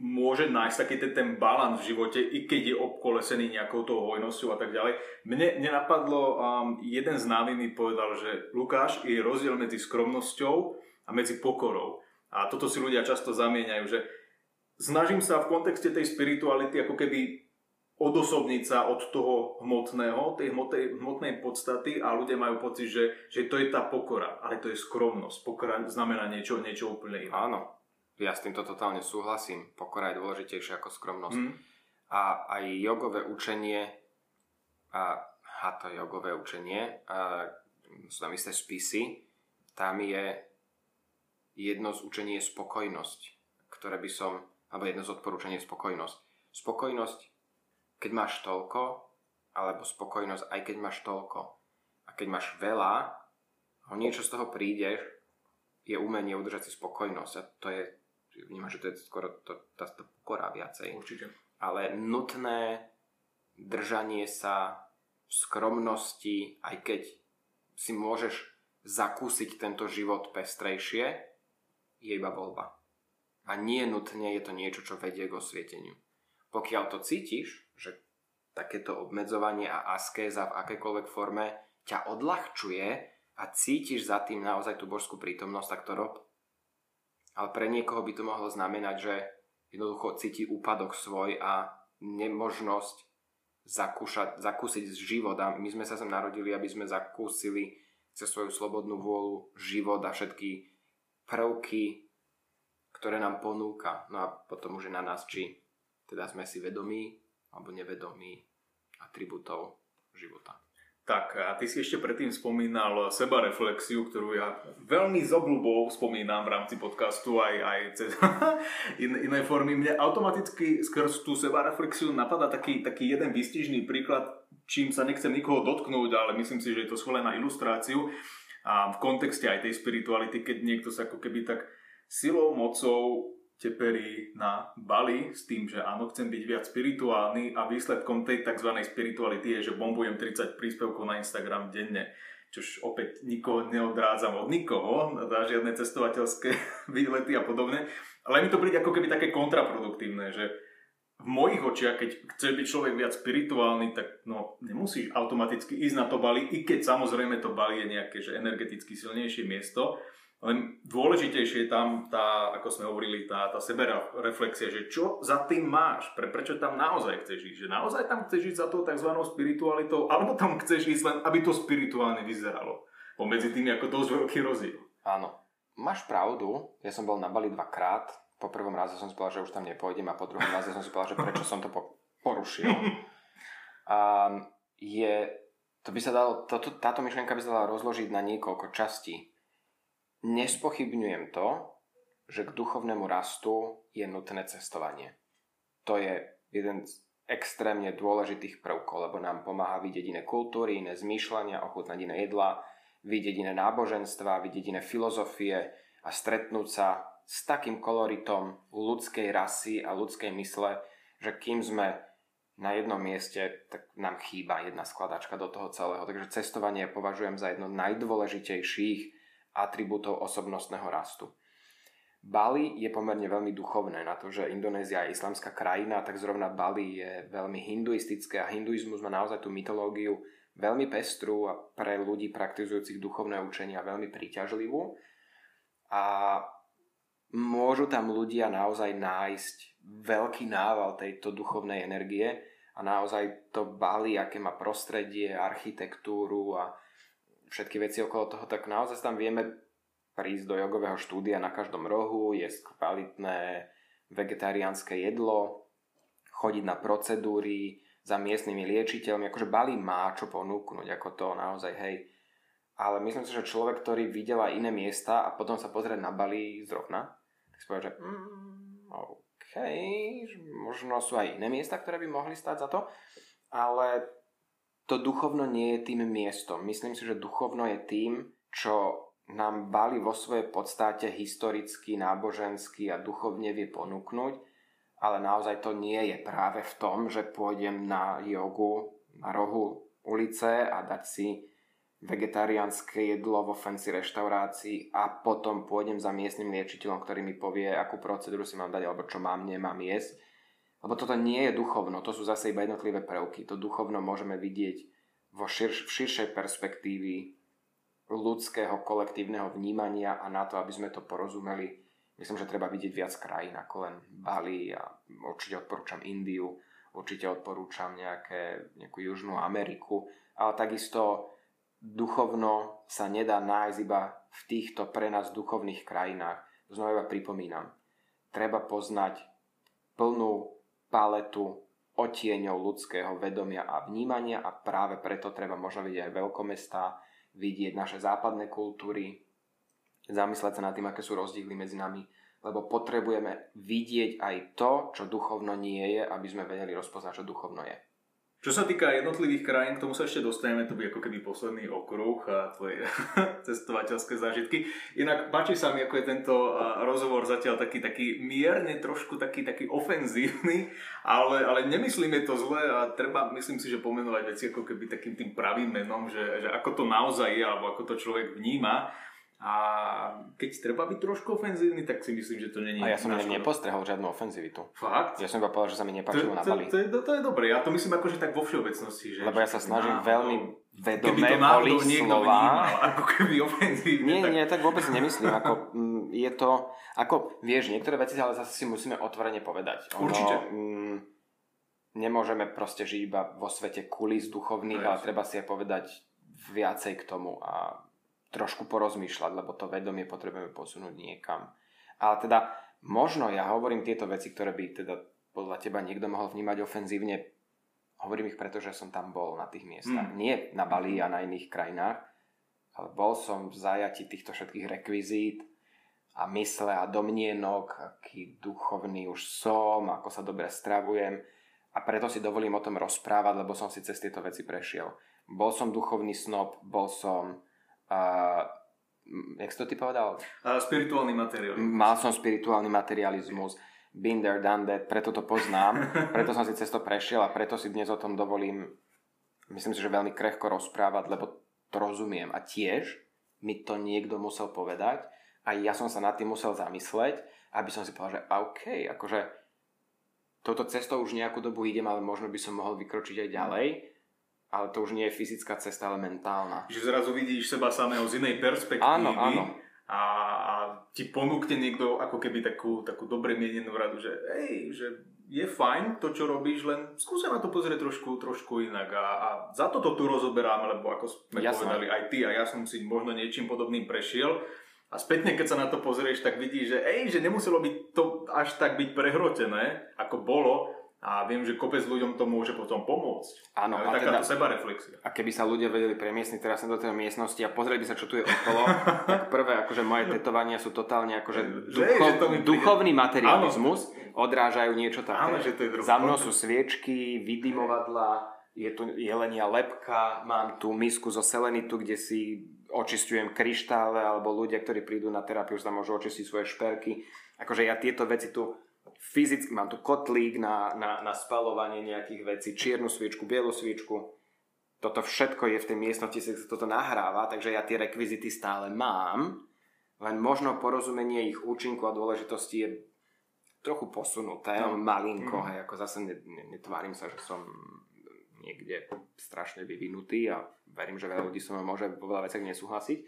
môže nájsť taký ten, ten balans v živote, i keď je obkolesený nejakou tou hojnosťou a tak ďalej. Mne nenapadlo, um, jeden známy mi povedal, že Lukáš je rozdiel medzi skromnosťou a medzi pokorou. A toto si ľudia často zamieňajú, že snažím sa v kontexte tej spirituality ako keby odosobniť sa od toho hmotného, tej hmotnej, hmotnej podstaty a ľudia majú pocit, že, že to je tá pokora, ale to je skromnosť. Pokora znamená niečo, niečo úplne iné. Áno, ja s týmto totálne súhlasím. Pokora je dôležitejšia ako skromnosť. Mm. A aj jogové učenie, a hatha jogové učenie, a sú tam isté spisy, tam je jedno z učení je spokojnosť, ktoré by som, alebo jedno z odporúčaní je spokojnosť. Spokojnosť keď máš toľko, alebo spokojnosť, aj keď máš toľko. A keď máš veľa, ho niečo z toho príde, je umenie udržať si spokojnosť. A to je, vnímam, že to je skoro to, tá, tá pokora viacej. Určite. Ale nutné držanie sa skromnosti, aj keď si môžeš zakúsiť tento život pestrejšie, je iba voľba. A nie nutne je to niečo, čo vedie k osvieteniu. Pokiaľ to cítiš, že takéto obmedzovanie a askéza v akékoľvek forme ťa odľahčuje a cítiš za tým naozaj tú božskú prítomnosť, tak to rob. Ale pre niekoho by to mohlo znamenať, že jednoducho cíti úpadok svoj a nemožnosť zakúšať, zakúsiť z života. My sme sa sem narodili, aby sme zakúsili cez svoju slobodnú vôľu život a všetky prvky, ktoré nám ponúka. No a potom už je na nás, či teda sme si vedomí alebo nevedomí atribútov života. Tak a ty si ešte predtým spomínal seba reflexiu, ktorú ja veľmi z obľubou spomínam v rámci podcastu aj, aj cez in, iné formy. Mne automaticky skrz tú seba reflexiu napadá taký, taký jeden výstižný príklad, čím sa nechcem nikoho dotknúť, ale myslím si, že je to schválené na ilustráciu a v kontexte aj tej spirituality, keď niekto sa ako keby tak silou, mocou teperí na Bali s tým, že áno, chcem byť viac spirituálny a výsledkom tej tzv. spirituality je, že bombujem 30 príspevkov na Instagram denne. Čož opäť nikoho neodrádzam od nikoho, na žiadne cestovateľské výlety a podobne. Ale mi to príde ako keby také kontraproduktívne, že v mojich očiach, keď chce byť človek viac spirituálny, tak no, nemusíš automaticky ísť na to Bali, i keď samozrejme to Bali je nejaké že energeticky silnejšie miesto, len dôležitejšie je tam tá, ako sme hovorili, tá, tá sebereflexia, že čo za tým máš, pre, prečo tam naozaj chceš ísť, že naozaj tam chceš ísť za tou tzv. spiritualitou, alebo tam chceš ísť len, aby to spirituálne vyzeralo. Pomedzi tým ako dosť veľký rozdiel. Áno, máš pravdu, ja som bol na Bali dvakrát, po prvom raze som si povedal, že už tam nepôjdem a po druhom raze som si povedal, že prečo som to po- porušil. A je, to by sa dalo, to, táto myšlienka by sa dala rozložiť na niekoľko častí Nespochybňujem to, že k duchovnému rastu je nutné cestovanie. To je jeden z extrémne dôležitých prvkov, lebo nám pomáha vidieť iné kultúry, iné zmýšľania, ochutnať iné jedla, vidieť iné náboženstva, vidieť iné filozofie a stretnúť sa s takým koloritom ľudskej rasy a ľudskej mysle, že kým sme na jednom mieste, tak nám chýba jedna skladačka do toho celého. Takže cestovanie považujem za jedno najdôležitejších atribútov osobnostného rastu. Bali je pomerne veľmi duchovné na to, že Indonézia je islamská krajina, tak zrovna Bali je veľmi hinduistické a hinduizmus má naozaj tú mytológiu veľmi pestrú a pre ľudí praktizujúcich duchovné učenia veľmi príťažlivú. A môžu tam ľudia naozaj nájsť veľký nával tejto duchovnej energie a naozaj to Bali, aké má prostredie, architektúru a všetky veci okolo toho, tak naozaj tam vieme prísť do jogového štúdia na každom rohu, jesť kvalitné vegetariánske jedlo, chodiť na procedúry za miestnymi liečiteľmi. Akože Bali má čo ponúknuť, ako to naozaj, hej. Ale myslím si, že človek, ktorý videl iné miesta a potom sa pozrie na Bali zrovna, tak si povie, že mm, OK, možno sú aj iné miesta, ktoré by mohli stať za to, ale to duchovno nie je tým miestom. Myslím si, že duchovno je tým, čo nám Bali vo svojej podstate historicky, nábožensky a duchovne vie ponúknuť, ale naozaj to nie je práve v tom, že pôjdem na jogu na rohu ulice a dať si vegetariánske jedlo vo fancy reštaurácii a potom pôjdem za miestnym liečiteľom, ktorý mi povie, akú procedúru si mám dať alebo čo mám, nemám jesť. Lebo toto nie je duchovno, to sú zase iba jednotlivé prvky. To duchovno môžeme vidieť vo širš- v širšej perspektívy ľudského kolektívneho vnímania a na to, aby sme to porozumeli, myslím, že treba vidieť viac krajín ako len Bali a určite odporúčam Indiu, určite odporúčam nejaké, nejakú Južnú Ameriku, ale takisto duchovno sa nedá nájsť iba v týchto pre nás duchovných krajinách. Znova iba pripomínam, treba poznať plnú paletu otieňov ľudského vedomia a vnímania a práve preto treba možno vidieť aj veľkomestá, vidieť naše západné kultúry, zamysleť sa nad tým, aké sú rozdiely medzi nami, lebo potrebujeme vidieť aj to, čo duchovno nie je, aby sme vedeli rozpoznať, čo duchovno je. Čo sa týka jednotlivých krajín, k tomu sa ešte dostaneme, to bude ako keby posledný okruh a tvoje cestovateľské zážitky. Inak páči sa mi, ako je tento rozhovor zatiaľ taký, taký mierne, trošku taký, taký ofenzívny, ale, ale nemyslíme to zle a treba, myslím si, že pomenovať veci ako keby takým tým pravým menom, že, že ako to naozaj je, alebo ako to človek vníma. A keď treba byť trošku ofenzívny, tak si myslím, že to není... A ja som nepostrehol žiadnu ofenzivitu. Fakt? Ja som iba povedal, že sa mi nepáčilo na Bali. To, to, je, to, to je dobré, ja to myslím akože tak vo všeobecnosti. Že, Lebo ja sa snažím náhodou, veľmi vedome voliť slova. ako keby ofenzívne. Nie, tak... nie, tak vôbec nemyslím. Ako, mm, je to, ako, vieš, niektoré veci ale zase si musíme otvorene povedať. Ono, Určite. Mm, nemôžeme proste žiť iba vo svete kulis duchovných, ale treba si aj povedať viacej k tomu a trošku porozmýšľať, lebo to vedomie potrebujeme posunúť niekam. Ale teda možno ja hovorím tieto veci, ktoré by teda podľa teba niekto mohol vnímať ofenzívne. Hovorím ich preto, že som tam bol na tých miestach. Mm. Nie na Bali a na iných krajinách, ale bol som v zajati týchto všetkých rekvizít a mysle a domnienok, aký duchovný už som, ako sa dobre stravujem. A preto si dovolím o tom rozprávať, lebo som si cez tieto veci prešiel. Bol som duchovný snob, bol som uh, jak si to ty povedal? Uh, spirituálny materializmus. Mal som spirituálny materializmus. Been there, done that, preto to poznám. preto som si cez to prešiel a preto si dnes o tom dovolím, myslím si, že veľmi krehko rozprávať, lebo to rozumiem. A tiež mi to niekto musel povedať a ja som sa nad tým musel zamysleť, aby som si povedal, že OK, akože touto cestou už nejakú dobu idem, ale možno by som mohol vykročiť aj ďalej ale to už nie je fyzická cesta, ale mentálna. Že zrazu vidíš seba samého z inej perspektívy. Áno, áno. A, a ti ponúkne niekto ako keby takú, takú dobre mienenú radu, že hej, že je fajn to, čo robíš, len skúsa na to pozrieť trošku, trošku inak. A, a za toto tu rozoberáme, lebo ako sme Jasné. povedali aj ty a ja som si možno niečím podobným prešiel. A spätne, keď sa na to pozrieš, tak vidíš, že, ej, že nemuselo byť to až tak byť prehrotené, ako bolo, a viem, že kopec ľuďom to môže potom pomôcť. Áno, a taká teda, sebareflexia. A keby sa ľudia vedeli premiesniť teraz do tej miestnosti a pozrieť by sa, čo tu je okolo, tak prvé, akože moje tetovania sú totálne akože ducho, že, že duchovný materializmus, áno. odrážajú niečo také. Áno, že to je Za mnou sú sviečky, vydymovadla, je tu jelenia lepka, mám tu misku zo selenitu, kde si očistujem kryštále, alebo ľudia, ktorí prídu na terapiu, už tam môžu očistiť svoje šperky. Akože ja tieto veci tu fyzicky, mám tu kotlík na, na, na spalovanie nejakých vecí, čiernu sviečku, bielu sviečku. Toto všetko je v tej miestnosti, sa toto nahráva, takže ja tie rekvizity stále mám. len možno porozumenie ich účinku a dôležitosti je trochu posunuté, no. malinko, mm. hej, ako zase netvárim sa, že som niekde strašne vyvinutý a verím, že veľa ľudí so mnou môže vo veľa veciach nesúhlasiť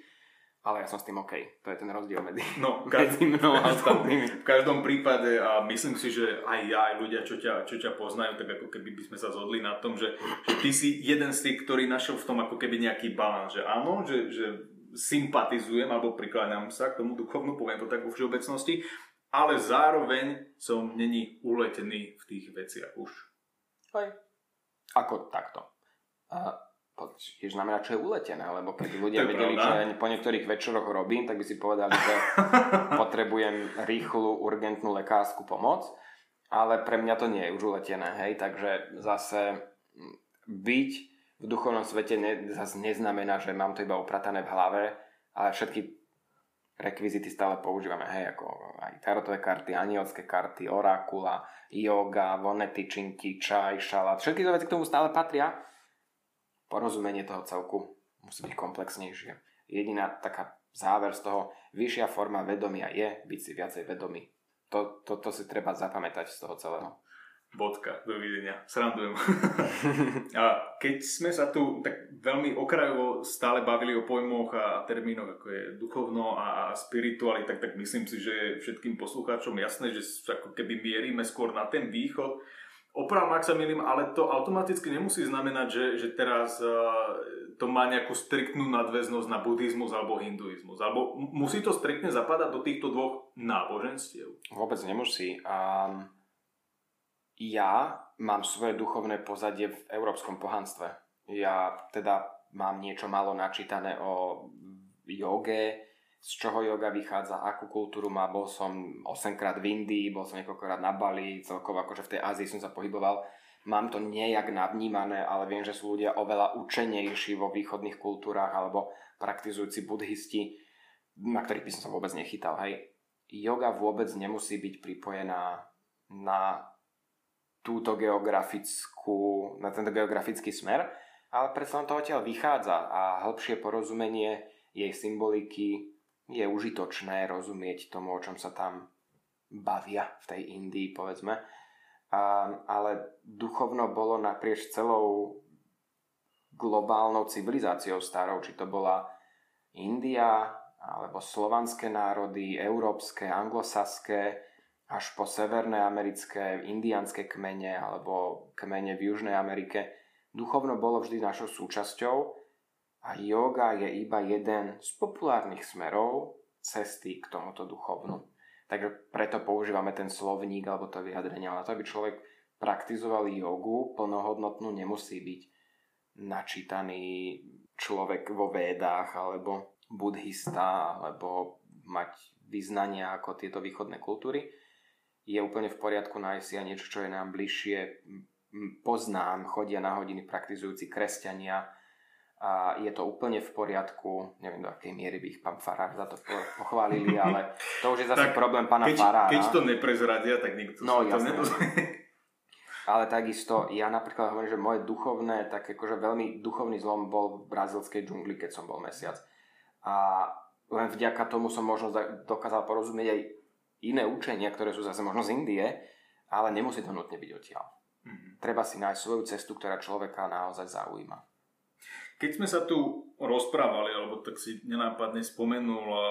ale ja som s tým OK. To je ten rozdiel medzi, no, medzi mnou a ostatnými. V každom prípade a myslím si, že aj ja, aj ľudia, čo ťa, čo ťa poznajú, tak ako keby by sme sa zhodli na tom, že, že ty si jeden z tých, ktorý našiel v tom ako keby nejaký balans, že áno, že, že sympatizujem alebo prikláňam sa k tomu duchovnú, poviem to tak vo všeobecnosti, ale zároveň som není uletený v tých veciach už. Hej. Ako takto. Uh, tiež znamená, čo je uletené, lebo keby ľudia vedeli, čo ja po niektorých večeroch robím, tak by si povedali, že potrebujem rýchlu, urgentnú lekárskú pomoc, ale pre mňa to nie je už uletené, hej, takže zase byť v duchovnom svete ne, zase neznamená, že mám to iba upratané v hlave, ale všetky rekvizity stále používame, hej, ako aj tarotové karty, anielské karty, orakula, yoga, vonné tyčinky, čaj, šalát, všetky to veci k tomu stále patria, porozumenie toho celku musí byť komplexnejšie. Jediná taká záver z toho, vyššia forma vedomia je byť si viacej vedomý. To, to, to si treba zapamätať z toho celého. Bodka, dovidenia. Srandujem. a keď sme sa tu tak veľmi okrajovo stále bavili o pojmoch a termínoch, ako je duchovno a spirituali, tak, tak myslím si, že je všetkým poslucháčom jasné, že ako keby mierime skôr na ten východ Opravom, ak sa milím, ale to automaticky nemusí znamenať, že, že teraz uh, to má nejakú striktnú nadväznosť na buddhizmus alebo hinduizmus. Alebo musí to striktne zapadať do týchto dvoch náboženstiev? Vôbec nemusí. Um, ja mám svoje duchovné pozadie v európskom pohanstve. Ja teda mám niečo malo načítané o joge, z čoho yoga vychádza, akú kultúru má. Bol som 8 krát v Indii, bol som niekoľkokrát na Bali, celkovo akože v tej Ázii som sa pohyboval. Mám to nejak navnímané, ale viem, že sú ľudia oveľa učenejší vo východných kultúrach alebo praktizujúci buddhisti, na ktorých by som sa vôbec nechytal. Hej. Yoga vôbec nemusí byť pripojená na túto geografickú, na tento geografický smer, ale predsa len to odtiaľ vychádza a hĺbšie porozumenie jej symboliky, je užitočné rozumieť tomu, o čom sa tam bavia v tej Indii, povedzme. A, ale duchovno bolo naprieč celou globálnou civilizáciou starou, či to bola India, alebo slovanské národy, európske, anglosaské, až po severné americké, indianské kmene alebo kmene v Južnej Amerike. Duchovno bolo vždy našou súčasťou a yoga je iba jeden z populárnych smerov cesty k tomuto duchovnu. Takže preto používame ten slovník alebo to vyjadrenie. Ale to, aby človek praktizoval jogu plnohodnotnú, nemusí byť načítaný človek vo védách alebo buddhista alebo mať vyznania ako tieto východné kultúry. Je úplne v poriadku nájsť si aj niečo, čo je nám bližšie. Poznám, chodia na hodiny praktizujúci kresťania, a je to úplne v poriadku. Neviem, do akej miery by ich pán Farár za to pochválili, ale to už je zase tak, problém pána keď, Farára. Keď to neprezradia, tak nikto no, to nedozvie. Ale takisto, ja napríklad hovorím, že moje duchovné, tak akože veľmi duchovný zlom bol v brazilskej džungli, keď som bol mesiac. A len vďaka tomu som možno dokázal porozumieť aj iné učenia, ktoré sú zase možno z Indie, ale nemusí to nutne byť odtiaľ. Mm-hmm. Treba si nájsť svoju cestu, ktorá človeka naozaj zaujíma. Keď sme sa tu rozprávali, alebo tak si nenápadne spomenul eh,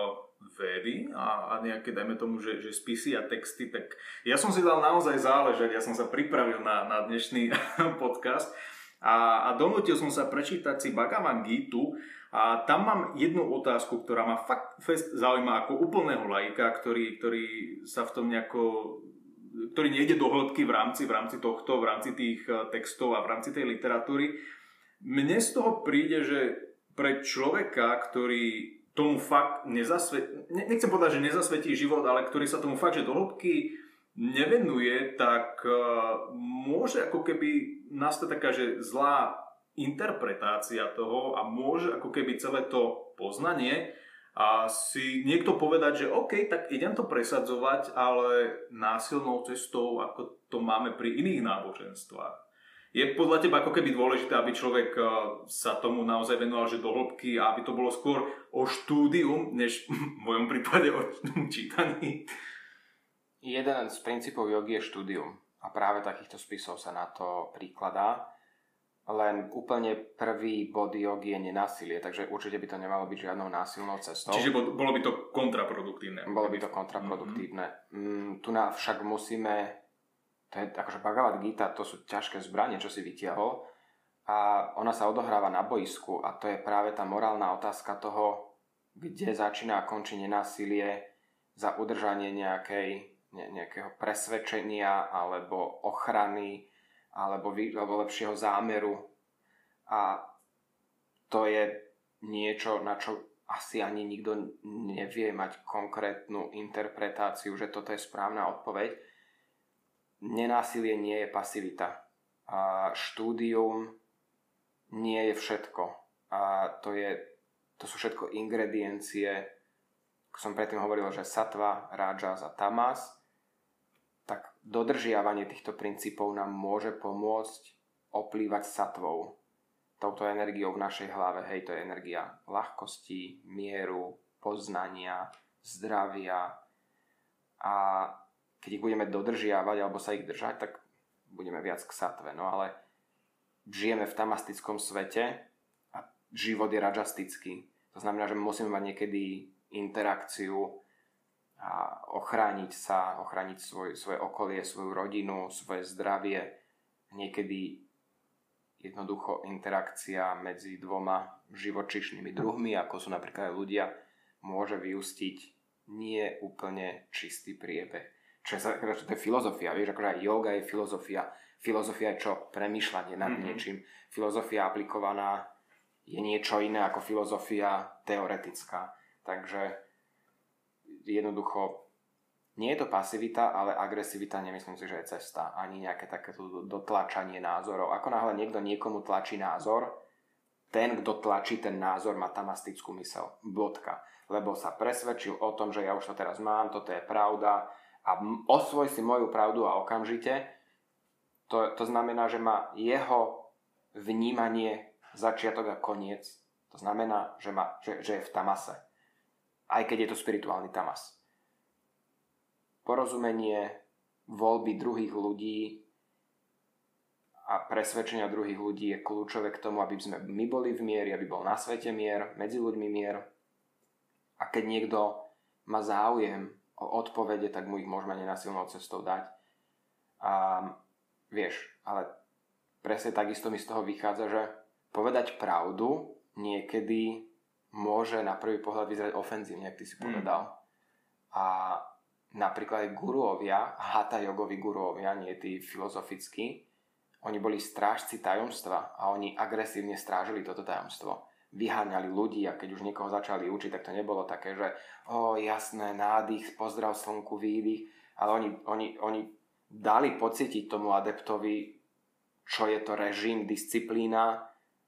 vedy a, a nejaké, dajme tomu, že, že spisy a texty, tak ja som si dal naozaj záležať, ja som sa pripravil na, na dnešný podcast a, a donútil som sa prečítať si Bhagavan Gitu a tam mám jednu otázku, ktorá ma fakt fest zaujíma ako úplného laika, ktorý, ktorý sa v tom nejako ktorý nejde do hĺbky v rámci, v rámci tohto, v rámci tých eh, textov a v rámci tej literatúry. Mne z toho príde, že pre človeka, ktorý tomu fakt nezasvetí, nechcem povedať, že nezasvetí život, ale ktorý sa tomu fakt, že do hĺbky nevenuje, tak uh, môže ako keby nastať taká, že zlá interpretácia toho a môže ako keby celé to poznanie a si niekto povedať, že OK, tak idem to presadzovať, ale násilnou cestou, ako to máme pri iných náboženstvách. Je podľa teba ako keby dôležité, aby človek eh, sa tomu naozaj venoval, že do hĺbky a aby to bolo skôr o štúdium, než v mojom prípade o čítaní. Jeden z princípov jogy je štúdium a práve takýchto spisov sa na to príkladá. Len úplne prvý bod jogy je nenásilie, takže určite by to nemalo byť žiadnou násilnou cestou. Čiže bolo by to kontraproduktívne. Bolo by to kontraproduktívne. Mm-hmm. Mm, tu nám však musíme, to je akože Bhagavad Gita, to sú ťažké zbranie, čo si vytiahol. A ona sa odohráva na boisku a to je práve tá morálna otázka toho, kde začína a končí nenásilie za udržanie nejakej ne, nejakého presvedčenia alebo ochrany alebo, vy, alebo lepšieho zámeru. A to je niečo, na čo asi ani nikto nevie mať konkrétnu interpretáciu, že toto je správna odpoveď. Nenásilie nie je pasivita. A štúdium nie je všetko. A to, je, to sú všetko ingrediencie, ako som predtým hovoril, že satva, rajas a tamas tak dodržiavanie týchto princípov nám môže pomôcť oplývať satvou, touto energiou v našej hlave. Hej, to je energia ľahkosti, mieru, poznania, zdravia a keď ich budeme dodržiavať alebo sa ich držať, tak budeme viac k satve. No ale žijeme v tamastickom svete a život je rajastický. To znamená, že musíme mať niekedy interakciu a ochrániť sa, ochrániť svoj, svoje okolie, svoju rodinu, svoje zdravie. Niekedy jednoducho interakcia medzi dvoma živočišnými druhmi, ako sú napríklad aj ľudia, môže vyústiť nie úplne čistý priebeh. Čo je, čo to je filozofia, vieš, akože aj yoga je filozofia. Filozofia je čo? Premýšľanie nad mm-hmm. niečím. Filozofia aplikovaná je niečo iné ako filozofia teoretická. Takže jednoducho nie je to pasivita, ale agresivita nemyslím si, že je cesta. Ani nejaké takéto dotlačanie názorov. Ako náhle niekto niekomu tlačí názor, ten, kto tlačí ten názor, má tamastickú mysel. Bodka. Lebo sa presvedčil o tom, že ja už to teraz mám, toto je pravda a osvoj si moju pravdu a okamžite. To, to znamená, že má jeho vnímanie začiatok a koniec. To znamená, že, má, že, že je v tamase aj keď je to spirituálny tamas. Porozumenie voľby druhých ľudí a presvedčenia druhých ľudí je kľúčové k tomu, aby sme my boli v miery, aby bol na svete mier, medzi ľuďmi mier. A keď niekto má záujem odpovede, tak mu ich môžeme nenasilnou cestou dať. A vieš, ale presne takisto mi z toho vychádza, že povedať pravdu niekedy môže na prvý pohľad vyzerať ofenzívne, ak ty si mm. povedal. Mm. A napríklad guruovia, hatha jogoví guruovia, nie tí filozofickí, oni boli strážci tajomstva a oni agresívne strážili toto tajomstvo. Vyháňali ľudí a keď už niekoho začali učiť, tak to nebolo také, že o jasné, nádych, pozdrav slnku, výdych, ale oni, oni, oni dali pocítiť tomu adeptovi, čo je to režim, disciplína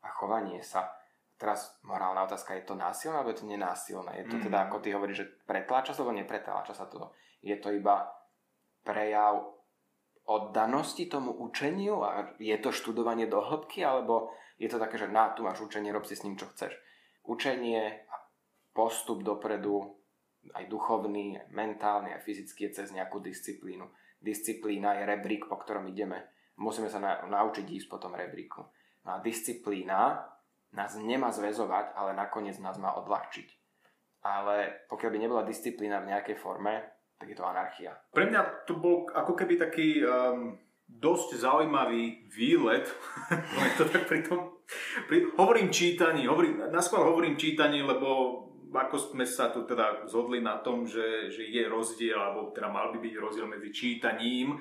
a chovanie sa. Teraz morálna otázka, je to násilné alebo je to nenásilné? Je to mm. teda, ako ty hovoríš, že pretláča sa alebo nepretláča sa to? Je to iba prejav oddanosti tomu učeniu a je to študovanie do hĺbky alebo je to také, že na, tu máš učenie, rob si s ním čo chceš. Učenie a postup dopredu, aj duchovný, aj mentálny, aj fyzický je cez nejakú disciplínu. Disciplína je rebrík, po ktorom ideme. Musíme sa na, naučiť ísť po tom rebríku. No a disciplína nás nemá zväzovať, ale nakoniec nás má odľahčiť. Ale pokiaľ by nebola disciplína v nejakej forme, tak je to anarchia. Pre mňa to bol ako keby taký um, dosť zaujímavý výlet. to tak pri tom, pri, hovorím čítaní, hovorím, naskôr hovorím čítaní, lebo ako sme sa tu teda zhodli na tom, že, že je rozdiel, alebo teda mal by byť rozdiel medzi čítaním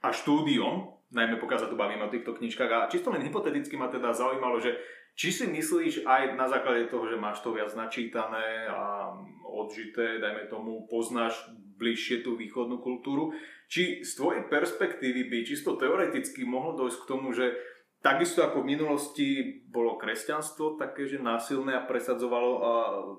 a štúdiom, najmä pokiaľ sa tu bavíme o týchto knižkách. A čisto len hypoteticky ma teda zaujímalo, že či si myslíš aj na základe toho, že máš to viac načítané a odžité, dajme tomu, poznáš bližšie tú východnú kultúru, či z tvojej perspektívy by čisto teoreticky mohlo dojsť k tomu, že takisto ako v minulosti bolo kresťanstvo také, že násilné a presadzovalo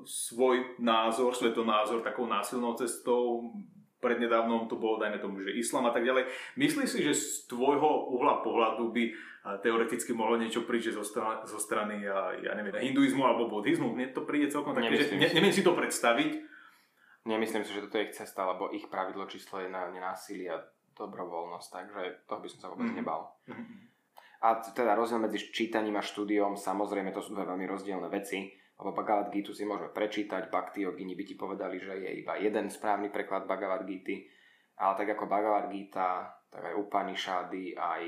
svoj názor, svetonázor takou násilnou cestou, prednedávnom to bolo, dajme tomu, že islam a tak ďalej. Myslíš si, že z tvojho uhla pohľadu by teoreticky mohlo niečo prísť zo strany, zo strany ja, ja neviem, hinduizmu alebo buddhizmu? Mne to príde celkom také, že ne, neviem si to predstaviť. Nemyslím si, že toto je ich cesta, lebo ich pravidlo číslo je na nenásilie a dobrovoľnosť, takže toho by som sa vôbec mm. nebal. Mm-hmm. A teda rozdiel medzi čítaním a štúdiom, samozrejme to sú dve veľmi rozdielne veci, lebo Bhagavad Gita si môžeme prečítať, Bhakti Yogini by ti povedali, že je iba jeden správny preklad Bhagavad Gita, ale tak ako Bhagavad Gita, tak aj Upanishady, aj,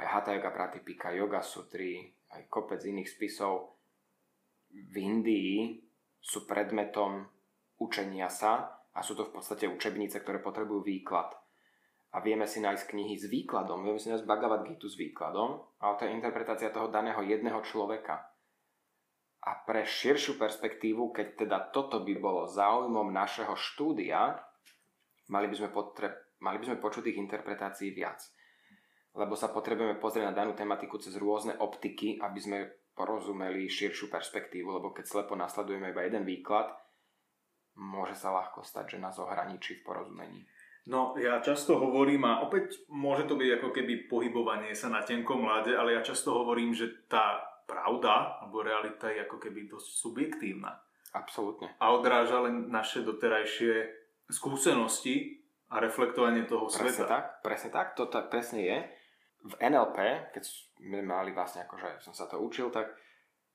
aj Hatha Yoga Pratipika, Yoga Sutry, aj kopec iných spisov v Indii sú predmetom učenia sa a sú to v podstate učebnice, ktoré potrebujú výklad a vieme si nájsť knihy s výkladom, vieme si nájsť Bhagavad Gita s výkladom, ale to je interpretácia toho daného jedného človeka. A pre širšiu perspektívu, keď teda toto by bolo záujmom našeho štúdia, mali by sme, potre- mali by sme počuť tých interpretácií viac. Lebo sa potrebujeme pozrieť na danú tematiku cez rôzne optiky, aby sme porozumeli širšiu perspektívu, lebo keď slepo nasledujeme iba jeden výklad, môže sa ľahko stať, že nás ohraničí v porozumení. No, ja často hovorím, a opäť môže to byť ako keby pohybovanie sa na tenkom mlade, ale ja často hovorím, že tá pravda alebo realita je ako keby dosť subjektívna. Absolútne. A odráža len naše doterajšie skúsenosti a reflektovanie toho presne sveta. Tak, presne tak, to tak presne je. V NLP, keď sme mali vlastne akože som sa to učil, tak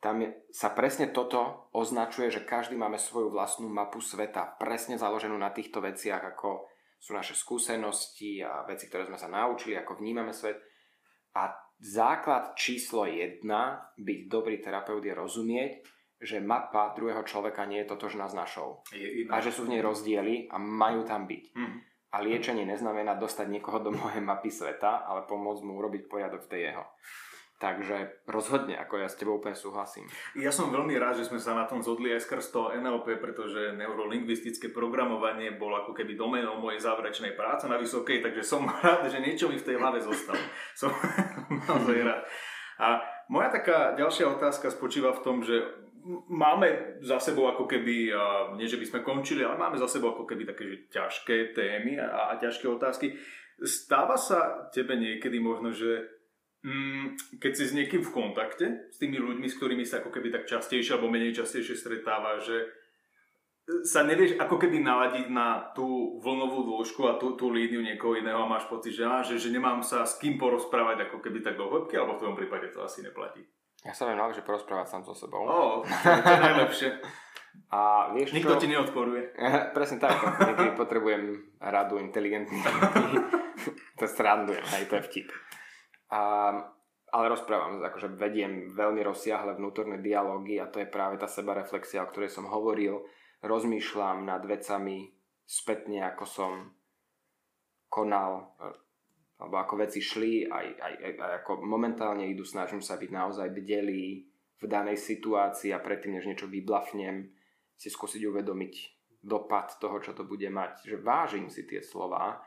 tam je, sa presne toto označuje, že každý máme svoju vlastnú mapu sveta, presne založenú na týchto veciach, ako sú naše skúsenosti a veci, ktoré sme sa naučili, ako vnímame svet. A základ číslo jedna, byť dobrý terapeut je rozumieť, že mapa druhého človeka nie je totožná s našou. Je a že sú v nej rozdiely a majú tam byť. Mm. A liečenie neznamená dostať niekoho do mojej mapy sveta, ale pomôcť mu urobiť poriadok v tej jeho. Takže rozhodne, ako ja s tebou úplne súhlasím. Ja som veľmi rád, že sme sa na tom zhodli aj skrz toho NLP, pretože neurolingvistické programovanie bolo ako keby domenou mojej záverečnej práce na vysokej, takže som rád, že niečo mi v tej hlave zostalo. Som naozaj rád. A moja taká ďalšia otázka spočíva v tom, že máme za sebou ako keby, nie že by sme končili, ale máme za sebou ako keby také že ťažké témy a, a ťažké otázky. Stáva sa tebe niekedy možno, že keď si s niekým v kontakte, s tými ľuďmi, s ktorými sa ako keby tak častejšie alebo menej častejšie stretáva, že sa nevieš ako keby naladiť na tú vlnovú dĺžku a tú, tú líniu niekoho iného a máš pocit, že, á, že, že nemám sa s kým porozprávať ako keby tak do hĺbky, alebo v tvojom prípade to asi neplatí. Ja sa viem že porozprávať sám so sebou. Ó, to je najlepšie. A vieš Nikto čo? ti neodporuje. Presne tak. Niekedy potrebujem radu inteligentných to srandujem, aj to je vtip. A, ale rozprávam, akože vediem veľmi rozsiahle vnútorné dialógy a to je práve tá sebareflexia, o ktorej som hovoril. Rozmýšľam nad vecami spätne, ako som konal, alebo ako veci šli, aj, aj, aj, ako momentálne idú, snažím sa byť naozaj bdelý v danej situácii a predtým, než niečo vyblafnem, si skúsiť uvedomiť dopad toho, čo to bude mať, že vážim si tie slova.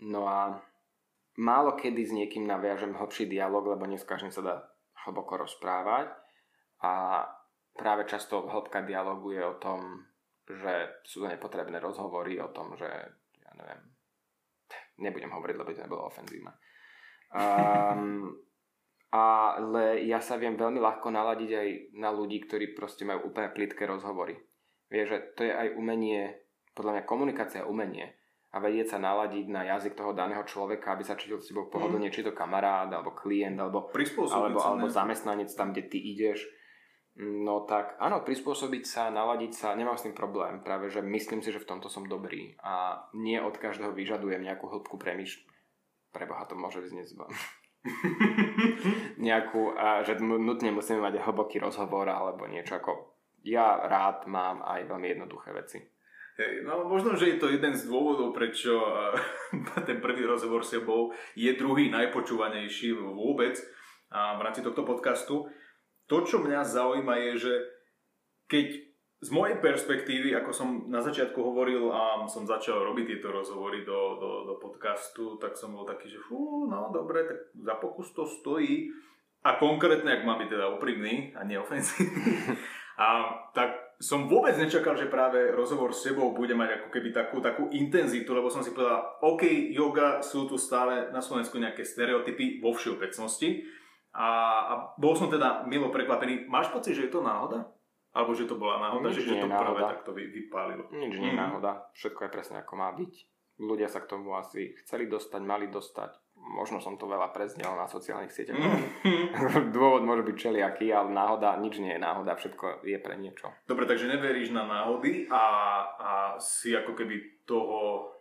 No a málo kedy s niekým naviažem hlbší dialog, lebo nie každým sa dá hlboko rozprávať a práve často hĺbka dialogu je o tom, že sú to nepotrebné rozhovory o tom, že ja neviem, nebudem hovoriť, lebo to nebolo ofenzívne. Um, ale ja sa viem veľmi ľahko naladiť aj na ľudí, ktorí proste majú úplne plitké rozhovory. Vieš, že to je aj umenie, podľa mňa komunikácia je umenie a vedieť sa naladiť na jazyk toho daného človeka, aby sa cítil s tebou pohodlne, mm. či to kamarát, alebo klient, alebo, alebo, alebo zamestnanec tam, kde ty ideš. No tak áno, prispôsobiť sa, naladiť sa, nemám s tým problém. Práve, že myslím si, že v tomto som dobrý a nie od každého vyžadujem nejakú hĺbku premýšľ. Preboha to môže vyznieť zba. nejakú, a že nutne musíme mať hlboký rozhovor alebo niečo ako ja rád mám aj veľmi jednoduché veci. Hej, no možno, že je to jeden z dôvodov, prečo ten prvý rozhovor s tebou je druhý najpočúvanejší vôbec v rámci tohto podcastu. To, čo mňa zaujíma je, že keď z mojej perspektívy, ako som na začiatku hovoril a som začal robiť tieto rozhovory do, do, do podcastu, tak som bol taký, že fú, no dobre, tak za pokus to stojí. A konkrétne, ak mám byť teda úprimný a neofenzívny, a tak som vôbec nečakal, že práve rozhovor s tebou bude mať ako keby takú, takú intenzitu, lebo som si povedal, OK, yoga sú tu stále na Slovensku nejaké stereotypy vo všeobecnosti. A, a bol som teda milo prekvapený. Máš pocit, že je to náhoda? Alebo že to bola náhoda, Nič že, že to náhoda. práve takto vy, vypálilo? Nič nie je mm. náhoda. Všetko je presne ako má byť. Ľudia sa k tomu asi chceli dostať, mali dostať možno som to veľa preznel na sociálnych sieťach. Mm. Dôvod môže byť čeliaký, ale náhoda, nič nie je náhoda, všetko je pre niečo. Dobre, takže neveríš na náhody a, a si ako keby toho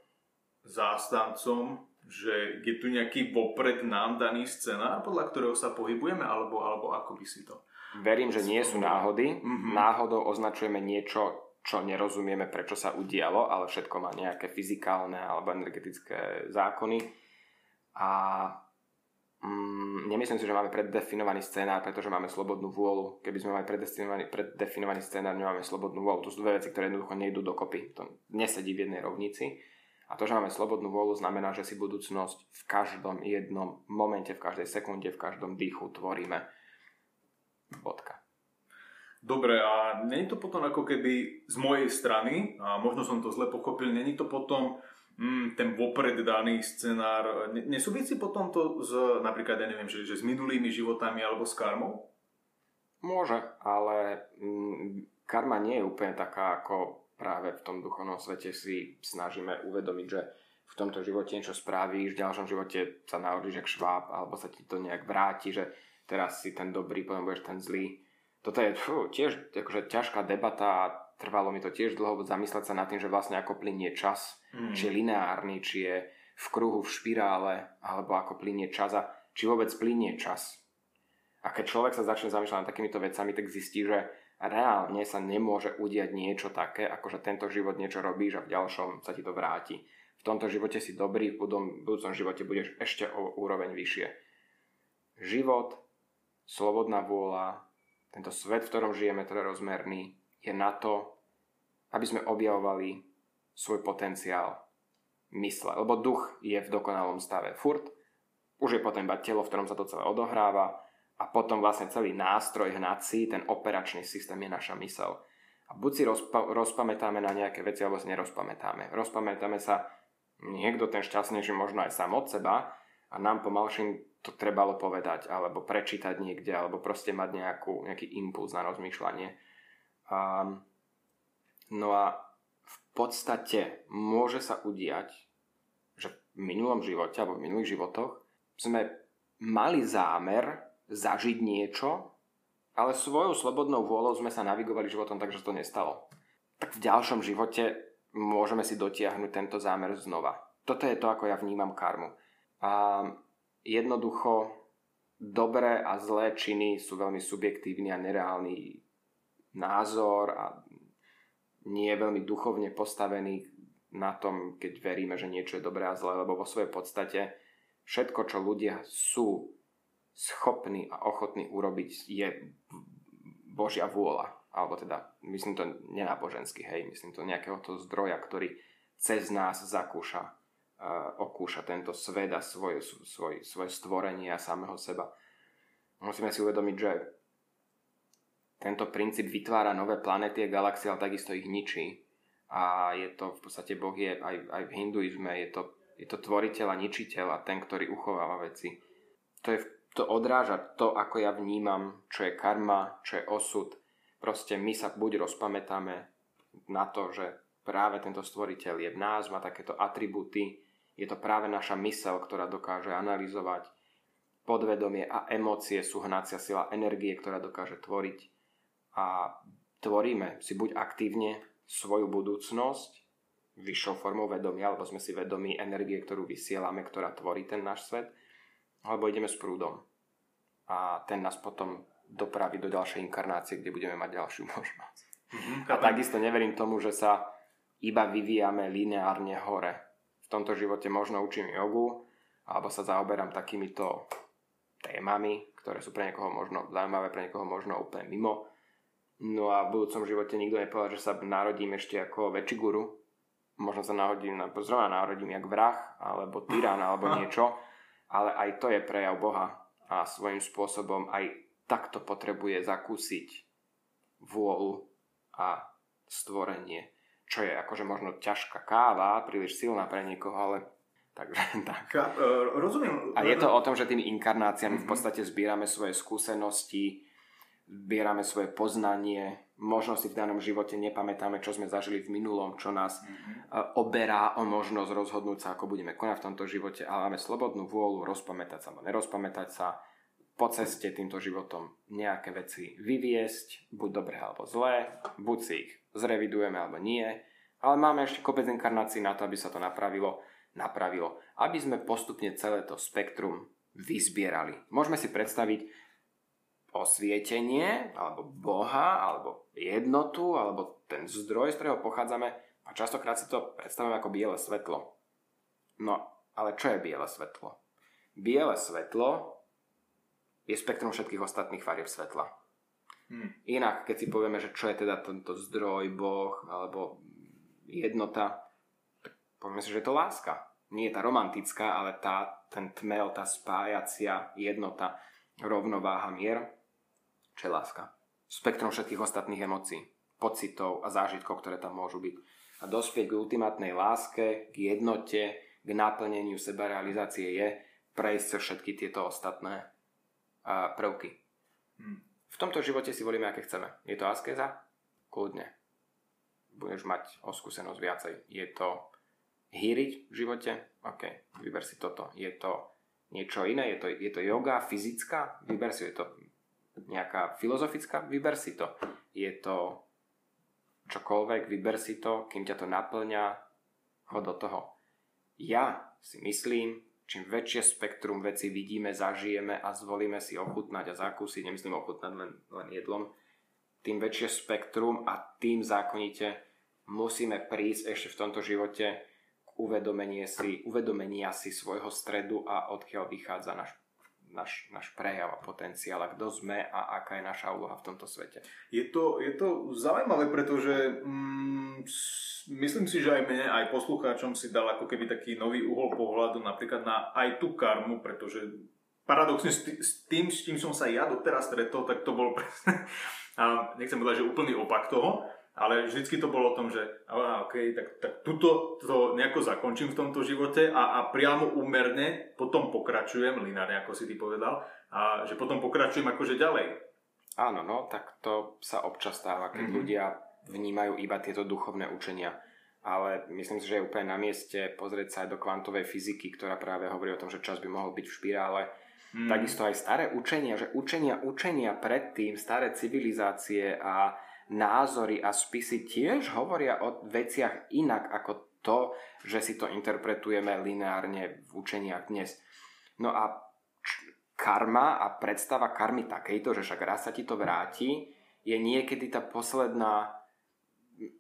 zástancom, že je tu nejaký vopred nám daný scenár, podľa ktorého sa pohybujeme, alebo, alebo ako by si to... Verím, že nie sú náhody. Mm-hmm. Náhodou označujeme niečo, čo nerozumieme, prečo sa udialo, ale všetko má nejaké fyzikálne alebo energetické zákony a mm, nemyslím si, že máme preddefinovaný scénár, pretože máme slobodnú vôľu. Keby sme mali preddefinovaný, preddefinovaný scénár, nemáme slobodnú vôľu. To sú dve veci, ktoré jednoducho nejdú dokopy. To nesedí v jednej rovnici. A to, že máme slobodnú vôľu, znamená, že si budúcnosť v každom jednom momente, v každej sekunde, v každom dýchu tvoríme. Bodka. Dobre, a není to potom ako keby z mojej strany, a možno som to zle pochopil, není to potom mm, ten vopred daný scenár, nesúvisí potom to s, napríklad, ja neviem, že, že s minulými životami alebo s karmou? Môže, ale mm, karma nie je úplne taká, ako práve v tom duchovnom svete si snažíme uvedomiť, že v tomto živote niečo spravíš, v ďalšom živote sa narodíš jak šváb, alebo sa ti to nejak vráti, že teraz si ten dobrý, potom budeš ten zlý. Toto je fú, tiež akože ťažká debata trvalo mi to tiež dlho zamysleť sa nad tým, že vlastne ako plinie čas, mm. či je lineárny, či je v kruhu, v špirále, alebo ako plinie čas a či vôbec plinie čas. A keď človek sa začne zamýšľať nad takýmito vecami, tak zistí, že reálne sa nemôže udiať niečo také, ako že tento život niečo robíš a v ďalšom sa ti to vráti. V tomto živote si dobrý, v budúcom živote budeš ešte o úroveň vyššie. Život, slobodná vôľa, tento svet, v ktorom žijeme, trojrozmerný, je na to, aby sme objavovali svoj potenciál mysle. Lebo duch je v dokonalom stave furt, už je potom iba telo, v ktorom sa to celé odohráva a potom vlastne celý nástroj hnací, ten operačný systém je naša mysel. A buď si rozpa- rozpamätáme na nejaké veci, alebo si nerozpamätáme. Rozpamätáme sa niekto ten šťastnejší možno aj sám od seba a nám pomalším to trebalo povedať, alebo prečítať niekde, alebo proste mať nejakú, nejaký impuls na rozmýšľanie. A, no a v podstate môže sa udiať, že v minulom živote alebo v minulých životoch sme mali zámer zažiť niečo, ale svojou slobodnou vôľou sme sa navigovali životom tak, že to nestalo. Tak v ďalšom živote môžeme si dotiahnuť tento zámer znova. Toto je to, ako ja vnímam karmu. A jednoducho dobré a zlé činy sú veľmi subjektívny a nereálny názor a nie je veľmi duchovne postavený na tom, keď veríme, že niečo je dobré a zlé, lebo vo svojej podstate všetko, čo ľudia sú schopní a ochotní urobiť, je Božia vôľa. Alebo teda, myslím to nenáboženský, hej, myslím to nejakého toho zdroja, ktorý cez nás zakúša, uh, okúša tento svet a svoje, svoj, svoje stvorenie a samého seba. Musíme si uvedomiť, že tento princíp vytvára nové planety a galaxie, ale takisto ich ničí. A je to v podstate Boh je aj, aj v hinduizme, je to, je to tvoriteľ a ničiteľ a ten, ktorý uchováva veci. To, je, to odráža to, ako ja vnímam, čo je karma, čo je osud. Proste my sa buď rozpamätáme na to, že práve tento stvoriteľ je v nás, má takéto atribúty, je to práve naša mysel, ktorá dokáže analyzovať podvedomie a emócie sú hnacia sila energie, ktorá dokáže tvoriť a tvoríme si buď aktívne svoju budúcnosť vyššou formou vedomia, alebo sme si vedomí energie, ktorú vysielame, ktorá tvorí ten náš svet, alebo ideme s prúdom. A ten nás potom dopraví do ďalšej inkarnácie, kde budeme mať ďalšiu možnosť. Mm-hmm, a takisto neverím tomu, že sa iba vyvíjame lineárne hore. V tomto živote možno učím jogu, alebo sa zaoberám takýmito témami, ktoré sú pre niekoho možno zaujímavé, pre niekoho možno úplne mimo No a v budúcom živote nikto nepovedal, že sa narodím ešte ako väčší guru. Možno sa narodím, zrovna narodím jak vrah, alebo tyran, alebo niečo. Ale aj to je prejav Boha. A svojím spôsobom aj takto potrebuje zakúsiť vôľu a stvorenie. Čo je akože možno ťažká káva, príliš silná pre niekoho, ale Takže tak. Ka, uh, rozumiem. A je to o tom, že tými inkarnáciami mm-hmm. v podstate zbierame svoje skúsenosti, zbierame svoje poznanie, možno si v danom živote nepamätáme, čo sme zažili v minulom, čo nás mm-hmm. oberá o možnosť rozhodnúť sa, ako budeme konať v tomto živote, ale máme slobodnú vôľu rozpamätať sa alebo nerozpamätať sa, po ceste týmto životom nejaké veci vyviesť, buď dobré alebo zlé, buď si ich zrevidujeme alebo nie, ale máme ešte kopec inkarnácií na to, aby sa to napravilo napravilo, aby sme postupne celé to spektrum vyzbierali. Môžeme si predstaviť osvietenie, alebo Boha, alebo jednotu, alebo ten zdroj, z ktorého pochádzame a častokrát si to predstavujeme ako biele svetlo. No, ale čo je biele svetlo? Biele svetlo je spektrum všetkých ostatných farieb svetla. Hmm. Inak, keď si povieme, že čo je teda tento zdroj, Boh, alebo jednota, Poďme si, že je to láska. Nie je tá romantická, ale tá, ten tmel, tá spájacia jednota, rovnováha, mier, čo je láska. Spektrum všetkých ostatných emócií, pocitov a zážitkov, ktoré tam môžu byť. A dospieť k ultimátnej láske, k jednote, k naplneniu sebarealizácie je prejsť cez všetky tieto ostatné prvky. Hmm. V tomto živote si volíme, aké chceme. Je to askeza? Kľudne. Budeš mať o skúsenosť viacej. Je to hýriť v živote, OK, vyber si toto. Je to niečo iné, je to, je to yoga fyzická, vyber si, je to nejaká filozofická, vyber si to. Je to čokoľvek, vyber si to, kým ťa to naplňa, chod do toho. Ja si myslím, čím väčšie spektrum veci vidíme, zažijeme a zvolíme si ochutnať a zakúsiť, nemyslím ochutnať len, len jedlom, tým väčšie spektrum a tým zákonite musíme prísť ešte v tomto živote uvedomenie si, uvedomenia si svojho stredu a odkiaľ vychádza náš, náš, náš prejav a potenciál a kto sme a aká je naša úloha v tomto svete. Je to, je to zaujímavé, pretože mm, myslím si, že aj mne, aj poslucháčom si dal ako keby taký nový uhol pohľadu napríklad na aj tú karmu, pretože paradoxne s tým, s tým som sa ja doteraz stretol, tak to bolo presne, a nechcem povedať, že úplný opak toho, ale vždycky to bolo o tom, že aha, OK, tak, tak tuto to nejako zakončím v tomto živote a, a priamo úmerne potom pokračujem, lineárne ako si ty povedal, a že potom pokračujem akože ďalej. Áno, no, tak to sa občas stáva, keď mm-hmm. ľudia vnímajú iba tieto duchovné učenia. Ale myslím si, že je úplne na mieste pozrieť sa aj do kvantovej fyziky, ktorá práve hovorí o tom, že čas by mohol byť v špirále. Mm. Takisto aj staré učenia, že učenia, učenia predtým, staré civilizácie a názory a spisy tiež hovoria o veciach inak ako to, že si to interpretujeme lineárne v učeniach dnes. No a karma a predstava karmy takejto, že však raz sa ti to vráti, je niekedy tá posledná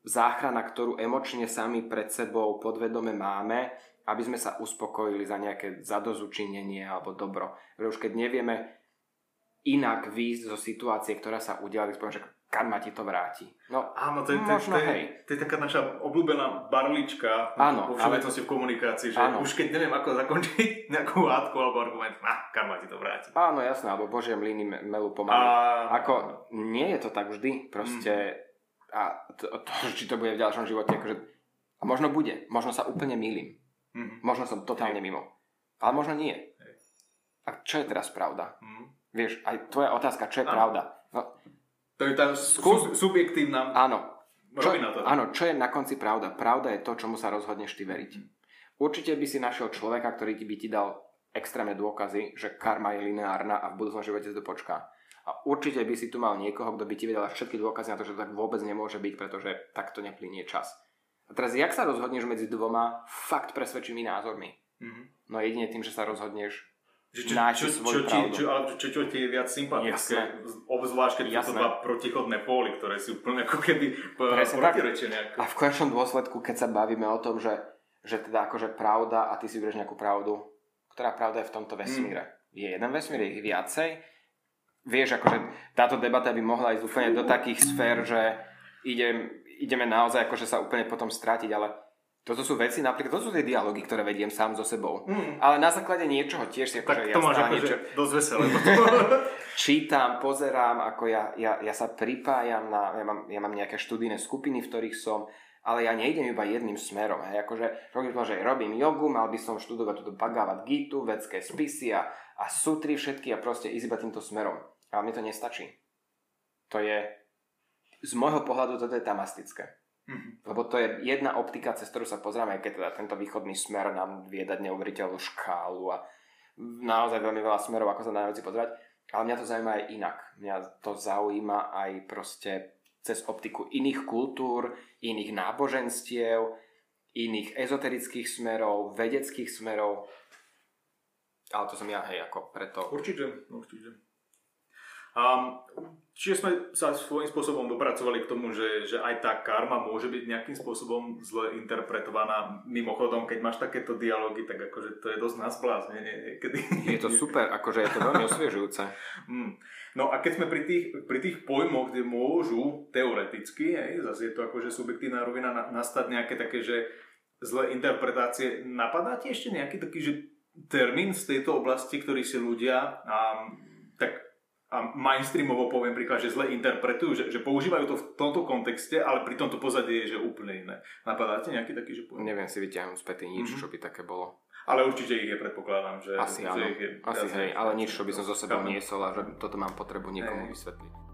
záchrana, ktorú emočne sami pred sebou podvedome máme, aby sme sa uspokojili za nejaké zadozučinenie alebo dobro. Už keď nevieme inak výjsť zo situácie, ktorá sa udiala, že karma ti to vráti. No, Áno, to je, možno, to, je, hej. to je taká naša obľúbená barlička Áno, vo všeobecnosti ale... v komunikácii, že Áno. už keď neviem ako zakončiť nejakú hádku alebo argument, ah, karma ti to vráti. Áno, jasné, alebo Božie mlyny melu pomaly. A... Ako, nie je to tak vždy, proste, mm. a to, to, či to bude v ďalšom živote, akože, a možno bude, možno sa úplne milím. Mm. Možno som totálne hej. mimo. Ale možno nie. Hej. A čo je teraz pravda? Mm. Vieš, aj tvoja otázka, čo je Áno. pravda? No, to je tá Skús... subjektívna áno. Čo, to. Áno, čo je na konci pravda? Pravda je to, čomu sa rozhodneš ty veriť. Určite by si našiel človeka, ktorý by ti dal extrémne dôkazy, že karma je lineárna a v budúcom živote to počká. A určite by si tu mal niekoho, kto by ti vedel všetky dôkazy na to, že to tak vôbec nemôže byť, pretože takto neplynie čas. A teraz, jak sa rozhodneš medzi dvoma fakt presvedčivými názormi? Mm-hmm. No jedine tým, že sa rozhodneš že čo, čo, čo, čo, čo, ale čo, čo ti je viac sympatické, obzvlášť keď sú to dva protichodné póly, ktoré sú úplne ako keby protirečené. A v konečnom dôsledku, keď sa bavíme o tom, že, že teda akože pravda a ty si vyrieš nejakú pravdu, ktorá pravda je v tomto vesmíre? Mm. Je jeden vesmír, je ich viacej? Vieš, akože táto debata by mohla ísť úplne do takých sfér, že idem, ideme naozaj akože sa úplne potom strátiť, ale Toto sú veci, napríklad, to sú tie dialógy, ktoré vediem sám so sebou. Mm. Ale na základe niečoho tiež si akože ja akože niečo... dosť veselé. čítam, pozerám, ako ja, ja, ja sa pripájam na, ja mám, ja mám nejaké študijné skupiny, v ktorých som, ale ja nejdem iba jedným smerom. Hej. Akože, že robím jogu, mal by som študovať túto Bhagavad Gitu, vedské spisy a, a sutry všetky a proste ísť iba týmto smerom. Ale mi to nestačí. To je, z môjho pohľadu, toto je tamastické. Mm-hmm. Lebo to je jedna optika, cez ktorú sa pozrieme, aj keď teda tento východný smer nám vie dať neuveriteľnú škálu a naozaj veľmi veľa smerov, ako sa na veci pozerať. Ale mňa to zaujíma aj inak. Mňa to zaujíma aj proste cez optiku iných kultúr, iných náboženstiev, iných ezoterických smerov, vedeckých smerov. Ale to som ja, hej, ako preto... Určite, určite. Um, čiže sme sa svojím spôsobom dopracovali k tomu, že, že aj tá karma môže byť nejakým spôsobom zle interpretovaná. Mimochodom, keď máš takéto dialógy, tak akože to je dosť nás niekedy. Je to super, akože je to veľmi osviežujúce. Mm. No a keď sme pri tých, pri tých pojmoch, kde môžu teoreticky, hej, zase je to akože subjektívna rovina, nastať nejaké také, že zlé interpretácie, napadá ti ešte nejaký taký, že termín z tejto oblasti, ktorý si ľudia um, tak a mainstreamovo poviem príklad, že zle interpretujú, že, že používajú to v tomto kontexte, ale pri tomto pozadí je, že úplne iné. Napadáte nejaký taký, že poviem? Neviem si vyťahnuť späť nič, mm-hmm. čo by také bolo. Ale určite ich je, predpokladám, že... Asi že áno, ich je, asi hej, ale nič, čo by som zo sebou niesol a že toto mám potrebu niekomu vysvetliť.